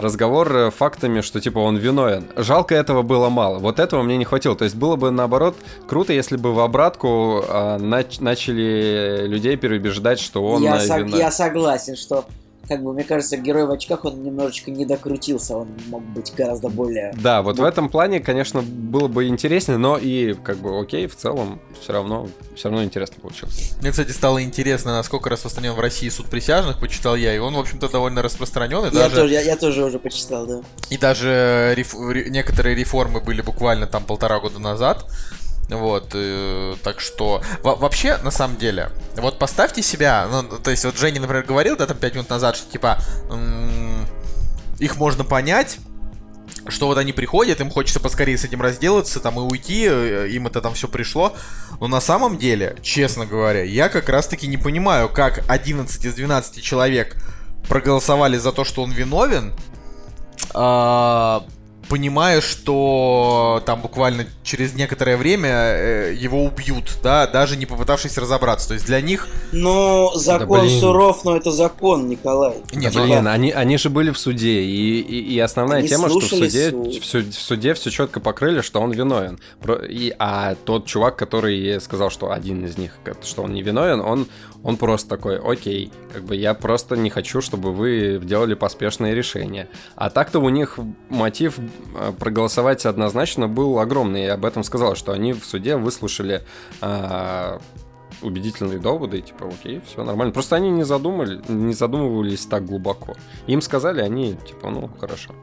разговор э, фактами, что типа он виновен. Жалко этого было мало. Вот этого мне не хватило. То есть было бы наоборот круто, если бы в обратку э, нач- начали людей переубеждать, что он я, э, сог- виновен. я согласен, что, как бы, мне кажется, герой в очках, он немножечко не докрутился, он мог быть гораздо более... Да, вот Ну. в этом плане, конечно, было бы интереснее, но и как бы окей, в целом все равно, все равно интересно получилось. Мне, кстати, стало интересно, насколько распространен в России суд присяжных, почитал я, и он, в общем-то, довольно распространен, и Я, даже... тоже, я, я тоже уже почитал, да. И даже реф- ре- некоторые реформы были буквально там полтора года назад. Вот, э, так что во- вообще, на самом деле, вот поставьте себя, ну, то есть вот Женя, например, говорил, да, там 5 минут назад, что типа их можно понять, что вот они приходят, им хочется поскорее с этим разделаться, там и уйти, э, им это там все пришло. Но на самом деле, честно говоря, я как раз-таки не понимаю, как 11 из 12 человек проголосовали за то, что он виновен, а, понимая, что там буквально через некоторое время э, его убьют, да, даже не попытавшись разобраться. То есть для них... Ну, закон блин. суров, но это закон, Николай. Нет, Да, ну, блин, они, они же были в суде, и, и, и основная Они тема, что в суде, суд. в суде все четко покрыли, что он виновен. Про- и, а тот чувак, который сказал, что один из них, что он не виновен, он, он просто такой, окей, как бы я просто не хочу, чтобы вы делали поспешные решения. А так-то у них мотив проголосовать однозначно был огромный, и об этом сказал, что они в суде выслушали а, убедительные доводы, и типа, окей, все нормально. Просто они не задумали, не задумывались так глубоко. Им сказали, они типа, ну, хорошо.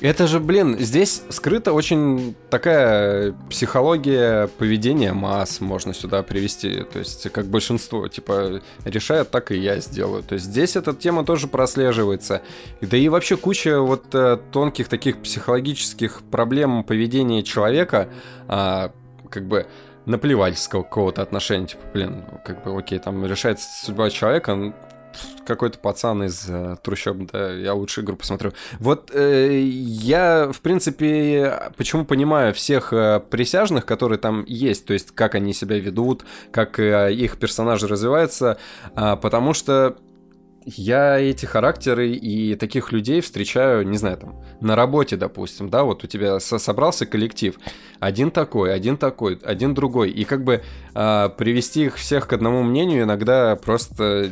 Это же, блин, здесь скрыта очень такая психология поведения масс, можно сюда привести. То есть, как большинство, типа, решает, так и я сделаю. То есть, здесь эта тема тоже прослеживается. Да и вообще куча вот э, тонких таких психологических проблем поведения человека, а, как бы наплевательского какого-то отношения, типа, блин, как бы, окей, там решается судьба человека, какой-то пацан из э, трущоб, да, я лучше игру посмотрю. Вот э, я, в принципе, почему понимаю всех э, присяжных, которые там есть, то есть как они себя ведут, как э, их персонажи развиваются, э, потому что я эти характеры и таких людей встречаю, не знаю, там, на работе, допустим, да, вот у тебя со собрался коллектив, один такой, один такой, один другой, и как бы э, привести их всех к одному мнению иногда просто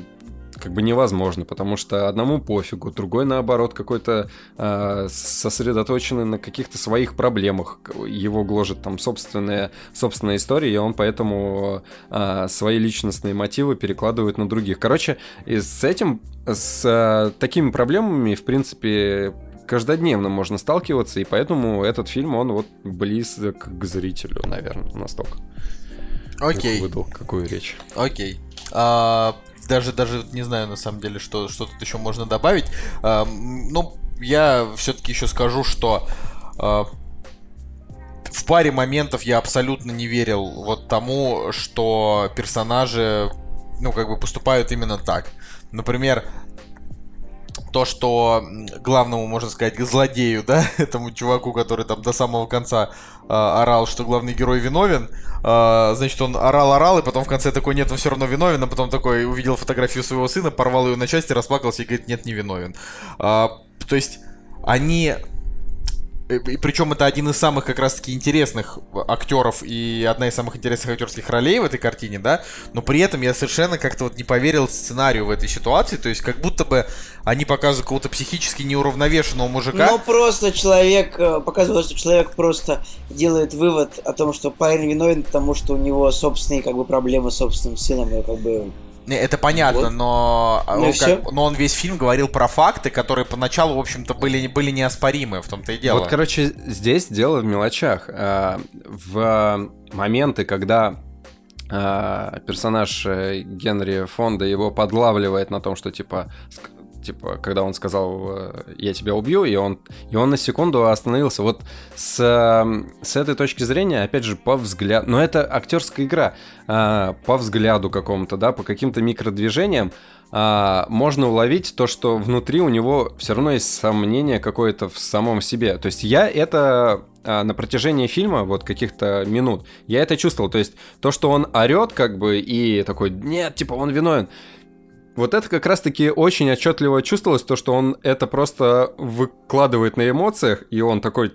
как бы невозможно, потому что одному пофигу, другой наоборот какой-то э, сосредоточенный на каких-то своих проблемах, его гложет там собственная, собственная история, и он поэтому э, свои личностные мотивы перекладывает на других. Короче, и с этим, с э, такими проблемами, в принципе, каждодневно можно сталкиваться, и поэтому этот фильм, он вот близок к зрителю, наверное, настолько. Окей. Выдал какую речь. Окей. А, даже, даже не знаю на самом деле, что, что тут еще можно добавить. А, ну, я все-таки еще скажу, что а, в паре моментов я абсолютно не верил вот тому, что персонажи, ну, как бы поступают именно так. Например, то, что главному, можно сказать, злодею, да, этому чуваку, который там до самого конца э, орал, что главный герой виновен, э, значит, он орал-орал, и потом в конце такой, нет, он все равно виновен, а потом такой увидел фотографию своего сына, порвал ее на части, расплакался и говорит, нет, не виновен. Э, то есть они и причем это один из самых как раз-таки интересных актеров и одна из самых интересных актерских ролей в этой картине, да, но при этом я совершенно как-то вот не поверил сценарию в этой ситуации, то есть как будто бы они показывают какого-то психически неуравновешенного мужика. Ну просто человек, э, показывает, что человек просто делает вывод о том, что парень виновен, потому что у него собственные как бы проблемы с собственным сыном, и как бы это понятно, вот. но, ну, он, как, но он весь фильм говорил про факты, которые поначалу, в общем-то, были, были неоспоримы, в том-то и дело. Вот, короче, здесь дело в мелочах. А, в моменты, когда а, персонаж э, Генри Фонда его подлавливает на том, что, типа, типа, когда он сказал, э, я тебя убью, и он, и он на секунду остановился. Вот с, эм, с этой точки зрения, опять же, по взгляду, но это актерская игра, а, по взгляду какому-то, да, по каким-то микродвижениям, а, можно уловить то, что внутри у него все равно есть сомнение какое-то в самом себе. То есть я это на протяжении фильма, вот каких-то минут, я это чувствовал. То есть то, что он орет, как бы, и такой, нет, типа, он виновен. Вот это как раз-таки очень отчетливо чувствовалось, то, что он это просто выкладывает на эмоциях, и он такой,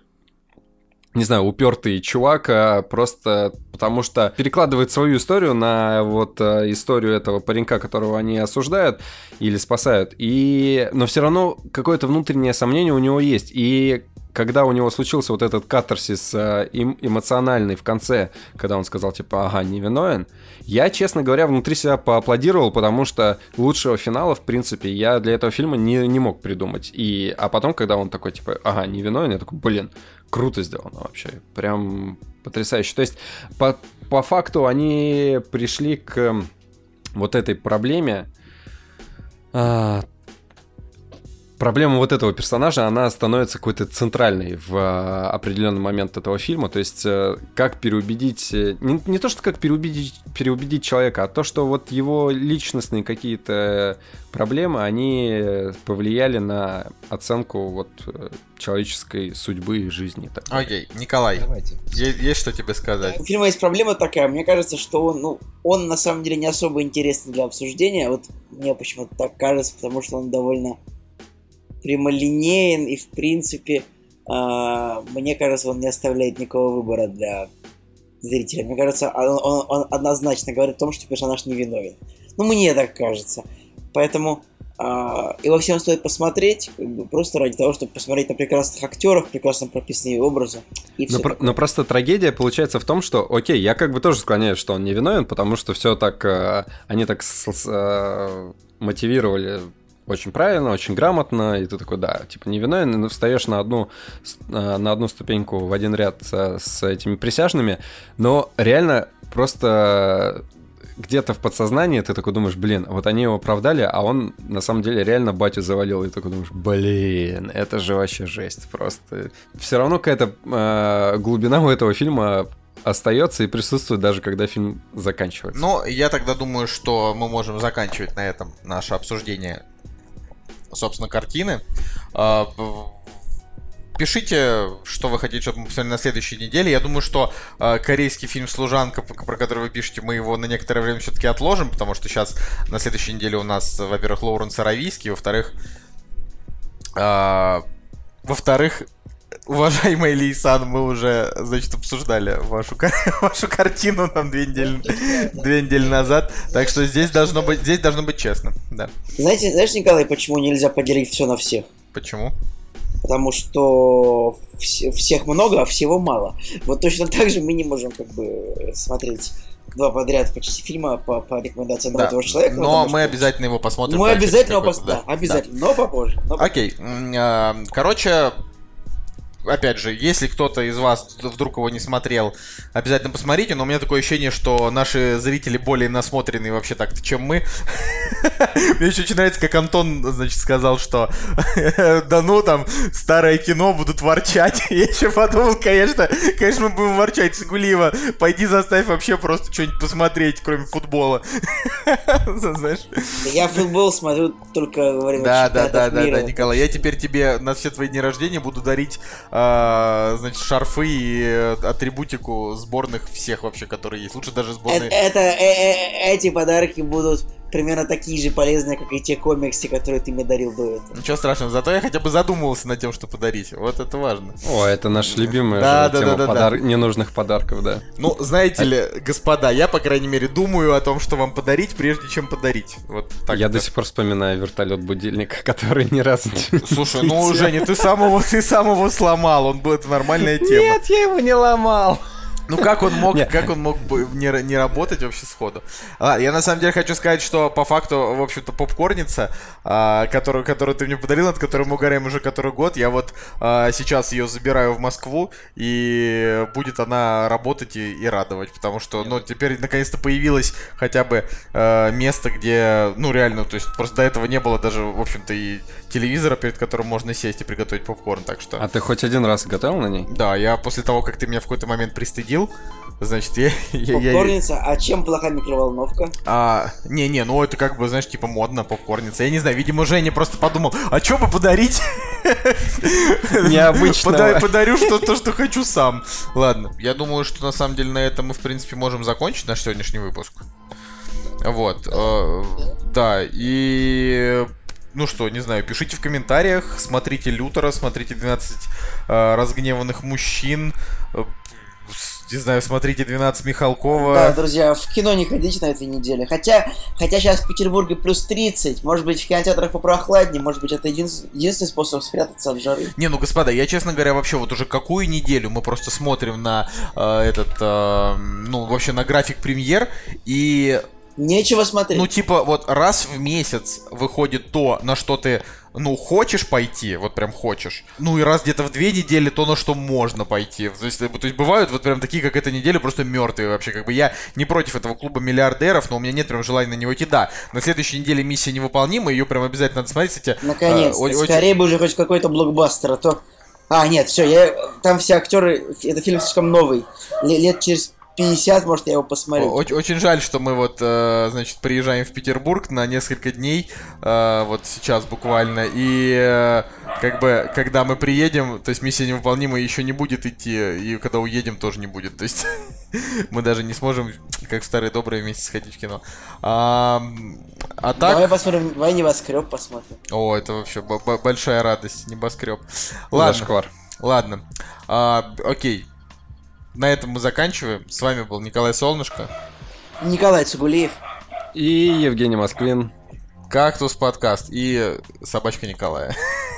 не знаю, упертый чувак, а просто потому что перекладывает свою историю на вот а, историю этого паренька, которого они осуждают или спасают. И... Но все равно какое-то внутреннее сомнение у него есть. И когда у него случился вот этот катарсис э, эмоциональный в конце, когда он сказал, типа, ага, невиновен, я, честно говоря, внутри себя поаплодировал, потому что лучшего финала, в принципе, я для этого фильма не, не мог придумать. И, а потом, когда он такой, типа, ага, невиновен, я такой, блин, круто сделано вообще. Прям потрясающе. То есть, по, по факту они пришли к вот этой проблеме а, проблема вот этого персонажа, она становится какой-то центральной в а, определенный момент этого фильма. То есть, э, как переубедить... Э, не, не то, что как переубедить, переубедить человека, а то, что вот его личностные какие-то проблемы, они повлияли на оценку вот э, человеческой судьбы и жизни. Окей, okay. Николай, Давайте. Есть, есть что тебе сказать? У фильма есть проблема такая, мне кажется, что он, ну, он на самом деле не особо интересный для обсуждения, вот мне почему-то так кажется, потому что он довольно прямолинеен и, в принципе, э, мне кажется, он не оставляет никакого выбора для зрителя. Мне кажется, он, он, он однозначно говорит о том, что персонаж невиновен. Ну, мне так кажется. Поэтому, э, А, его всем стоит посмотреть, как бы, просто ради того, чтобы посмотреть на прекрасных актеров, прекрасно прописанные образы. И но, про- но просто трагедия получается в том, что, окей, я как бы тоже склоняюсь, что он невиновен, потому что все так, э, они так с- с- э, мотивировали очень правильно, очень грамотно, и ты такой, да, типа невиновен, но встаешь на одну, с- э, на одну ступеньку в один ряд э, с этими присяжными, но реально просто где-то в подсознании ты такой думаешь, блин, вот они его оправдали, а он на самом деле реально батю завалил, и ты такой думаешь, блин, это же вообще жесть просто. Все равно какая-то э, глубина у этого фильма остается и присутствует даже когда фильм заканчивается. Ну, я тогда думаю, что мы можем заканчивать на этом наше обсуждение, собственно, картины. А, Пишите, что вы хотите, чтобы мы посмотрели на следующей неделе. Я думаю, что э, корейский фильм «Служанка», про который вы пишете, мы его на некоторое время все-таки отложим, потому что сейчас на следующей неделе у нас, во-первых, Лоуренс Аравийский, во-вторых, а, во-вторых, уважаемый Лейсан, мы уже, значит, обсуждали вашу, вашу картину там две недели, две недели назад, так что здесь должно быть, здесь должно быть честно, да. Знаете, знаешь, Николай, почему нельзя поделить все на всех? Почему? Потому что вс- всех много, а всего мало. Вот точно так же мы не можем как бы смотреть два подряд почти фильма по, по рекомендациям Да. этого человека. Но мы что- обязательно его посмотрим. Мы да, обязательно его какое-то- пос- да, обязательно, но попозже. но. Окей. а, Короче, опять же, если кто-то из вас вдруг его не смотрел, обязательно посмотрите, но у меня такое ощущение, что наши зрители более насмотренные вообще так-то, чем мы. Мне еще очень нравится, как Антон, значит, сказал, что да ну там, старое кино, будут ворчать. Я еще подумал, конечно, конечно, мы будем ворчать, Сагулиева, пойди заставь вообще просто что-нибудь посмотреть, кроме футбола. Знаешь? Я футбол смотрю только во время Да, да, да, да, да, Николай. Я теперь тебе на все твои дни рождения буду дарить, а, значит, шарфы и э, атрибутику сборных всех вообще, которые есть. Лучше даже сборные. Это, э- э- эти подарки будут примерно такие же полезные, как и те комиксы, которые ты мне дарил до этого. Ничего страшного, зато я хотя бы задумывался над тем, что подарить. Вот это важно. О, это наша любимая Да, да, тема да, да, подар- ненужных подарков, да. Ну, знаете ли, господа, я, по крайней мере, думаю о том, что вам подарить, прежде чем подарить. Вот так. Я до сих пор вспоминаю вертолет-будильник, который ни разу не Слушай, ну, Женя, ты сам его, ты сам его сломал, он был, это нормальная тема. Нет, я его не ломал. Ну как он мог, как он мог не, не работать вообще сходу? А, я на самом деле хочу сказать, что по факту, в общем-то, попкорница, а, которую, которую ты мне подарил, над которой мы угораем уже который год, я вот а, сейчас ее забираю в Москву, и будет она работать и, и радовать, потому что, ну, теперь наконец-то появилось хотя бы э, место, где, ну, реально, то есть просто до этого не было даже, в общем-то, и телевизора, перед которым можно сесть и приготовить попкорн, так что... А ты хоть один раз готовил на ней? Да, я после того, как ты меня в какой-то момент пристыдил, значит, я... я- я- Попкорница, а чем плоха микроволновка? А, не-не, ну это как бы, знаешь, типа модно, попкорница. Я не знаю, видимо, Женя просто подумал, а что бы подарить? Необычного. Пода- Подарю что-то, что хочу сам. Ладно, я думаю, что на самом деле на этом мы, в принципе, можем закончить наш сегодняшний выпуск. Вот, э, да, и... Ну что, не знаю, пишите в комментариях, смотрите Лютера, смотрите 12 э, разгневанных мужчин, не знаю, смотрите 12 Михалкова. Да, друзья, в кино не ходите на этой неделе. Хотя, хотя сейчас в Петербурге плюс 30. Может быть, в кинотеатрах попрохладнее. Может быть, это един- единственный способ спрятаться от жары. Не, ну господа, я честно говоря вообще вот уже какую неделю мы просто смотрим на э, этот, э, ну вообще на график премьер и Нечего смотреть. ну типа вот раз в месяц выходит то, на что ты ну хочешь пойти, вот прям хочешь. Ну и раз где-то в две недели то, на что можно пойти. То есть, то есть бывают вот прям такие, как эта неделя, просто мертвые вообще. Как бы я не против этого клуба миллиардеров, но у меня нет прям желания на него идти. Да, на следующей неделе миссия невыполнима, ее прям обязательно надо смотреть, кстати. Наконец, э, очень- скорее бы уже хоть какой-то блокбастер, а то... А, нет, все, я... там все актеры, это фильм слишком новый. Ле- Лет через 50, может, я его посмотрю. Очень, очень жаль, что мы вот, э, значит, приезжаем в Петербург на несколько дней, э, вот сейчас буквально, и э, как бы, когда мы приедем, то есть миссия невыполнимая еще не будет идти, и когда уедем тоже не будет, то есть мы даже не сможем, как в старые добрые, вместе сходить в кино. А, а так... Давай посмотрим, давай небоскреб посмотрим. О, это вообще большая радость, небоскреб. Ладно, Зашквар. ладно. А, окей. На этом мы заканчиваем. С вами был Николай Солнышко. Николай Цугулеев. И Евгений Москвин. Кактус подкаст и собачка Николая.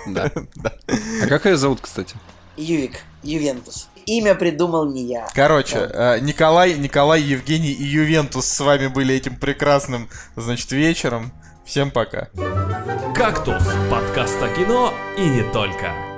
Да. А как ее зовут, кстати? Ювик, Ювентус. Имя придумал не я. Короче, э, Николай, Николай, Евгений и Ювентус с вами были этим прекрасным, значит, вечером. Всем пока. «Кактус» — подкаст о кино и не только.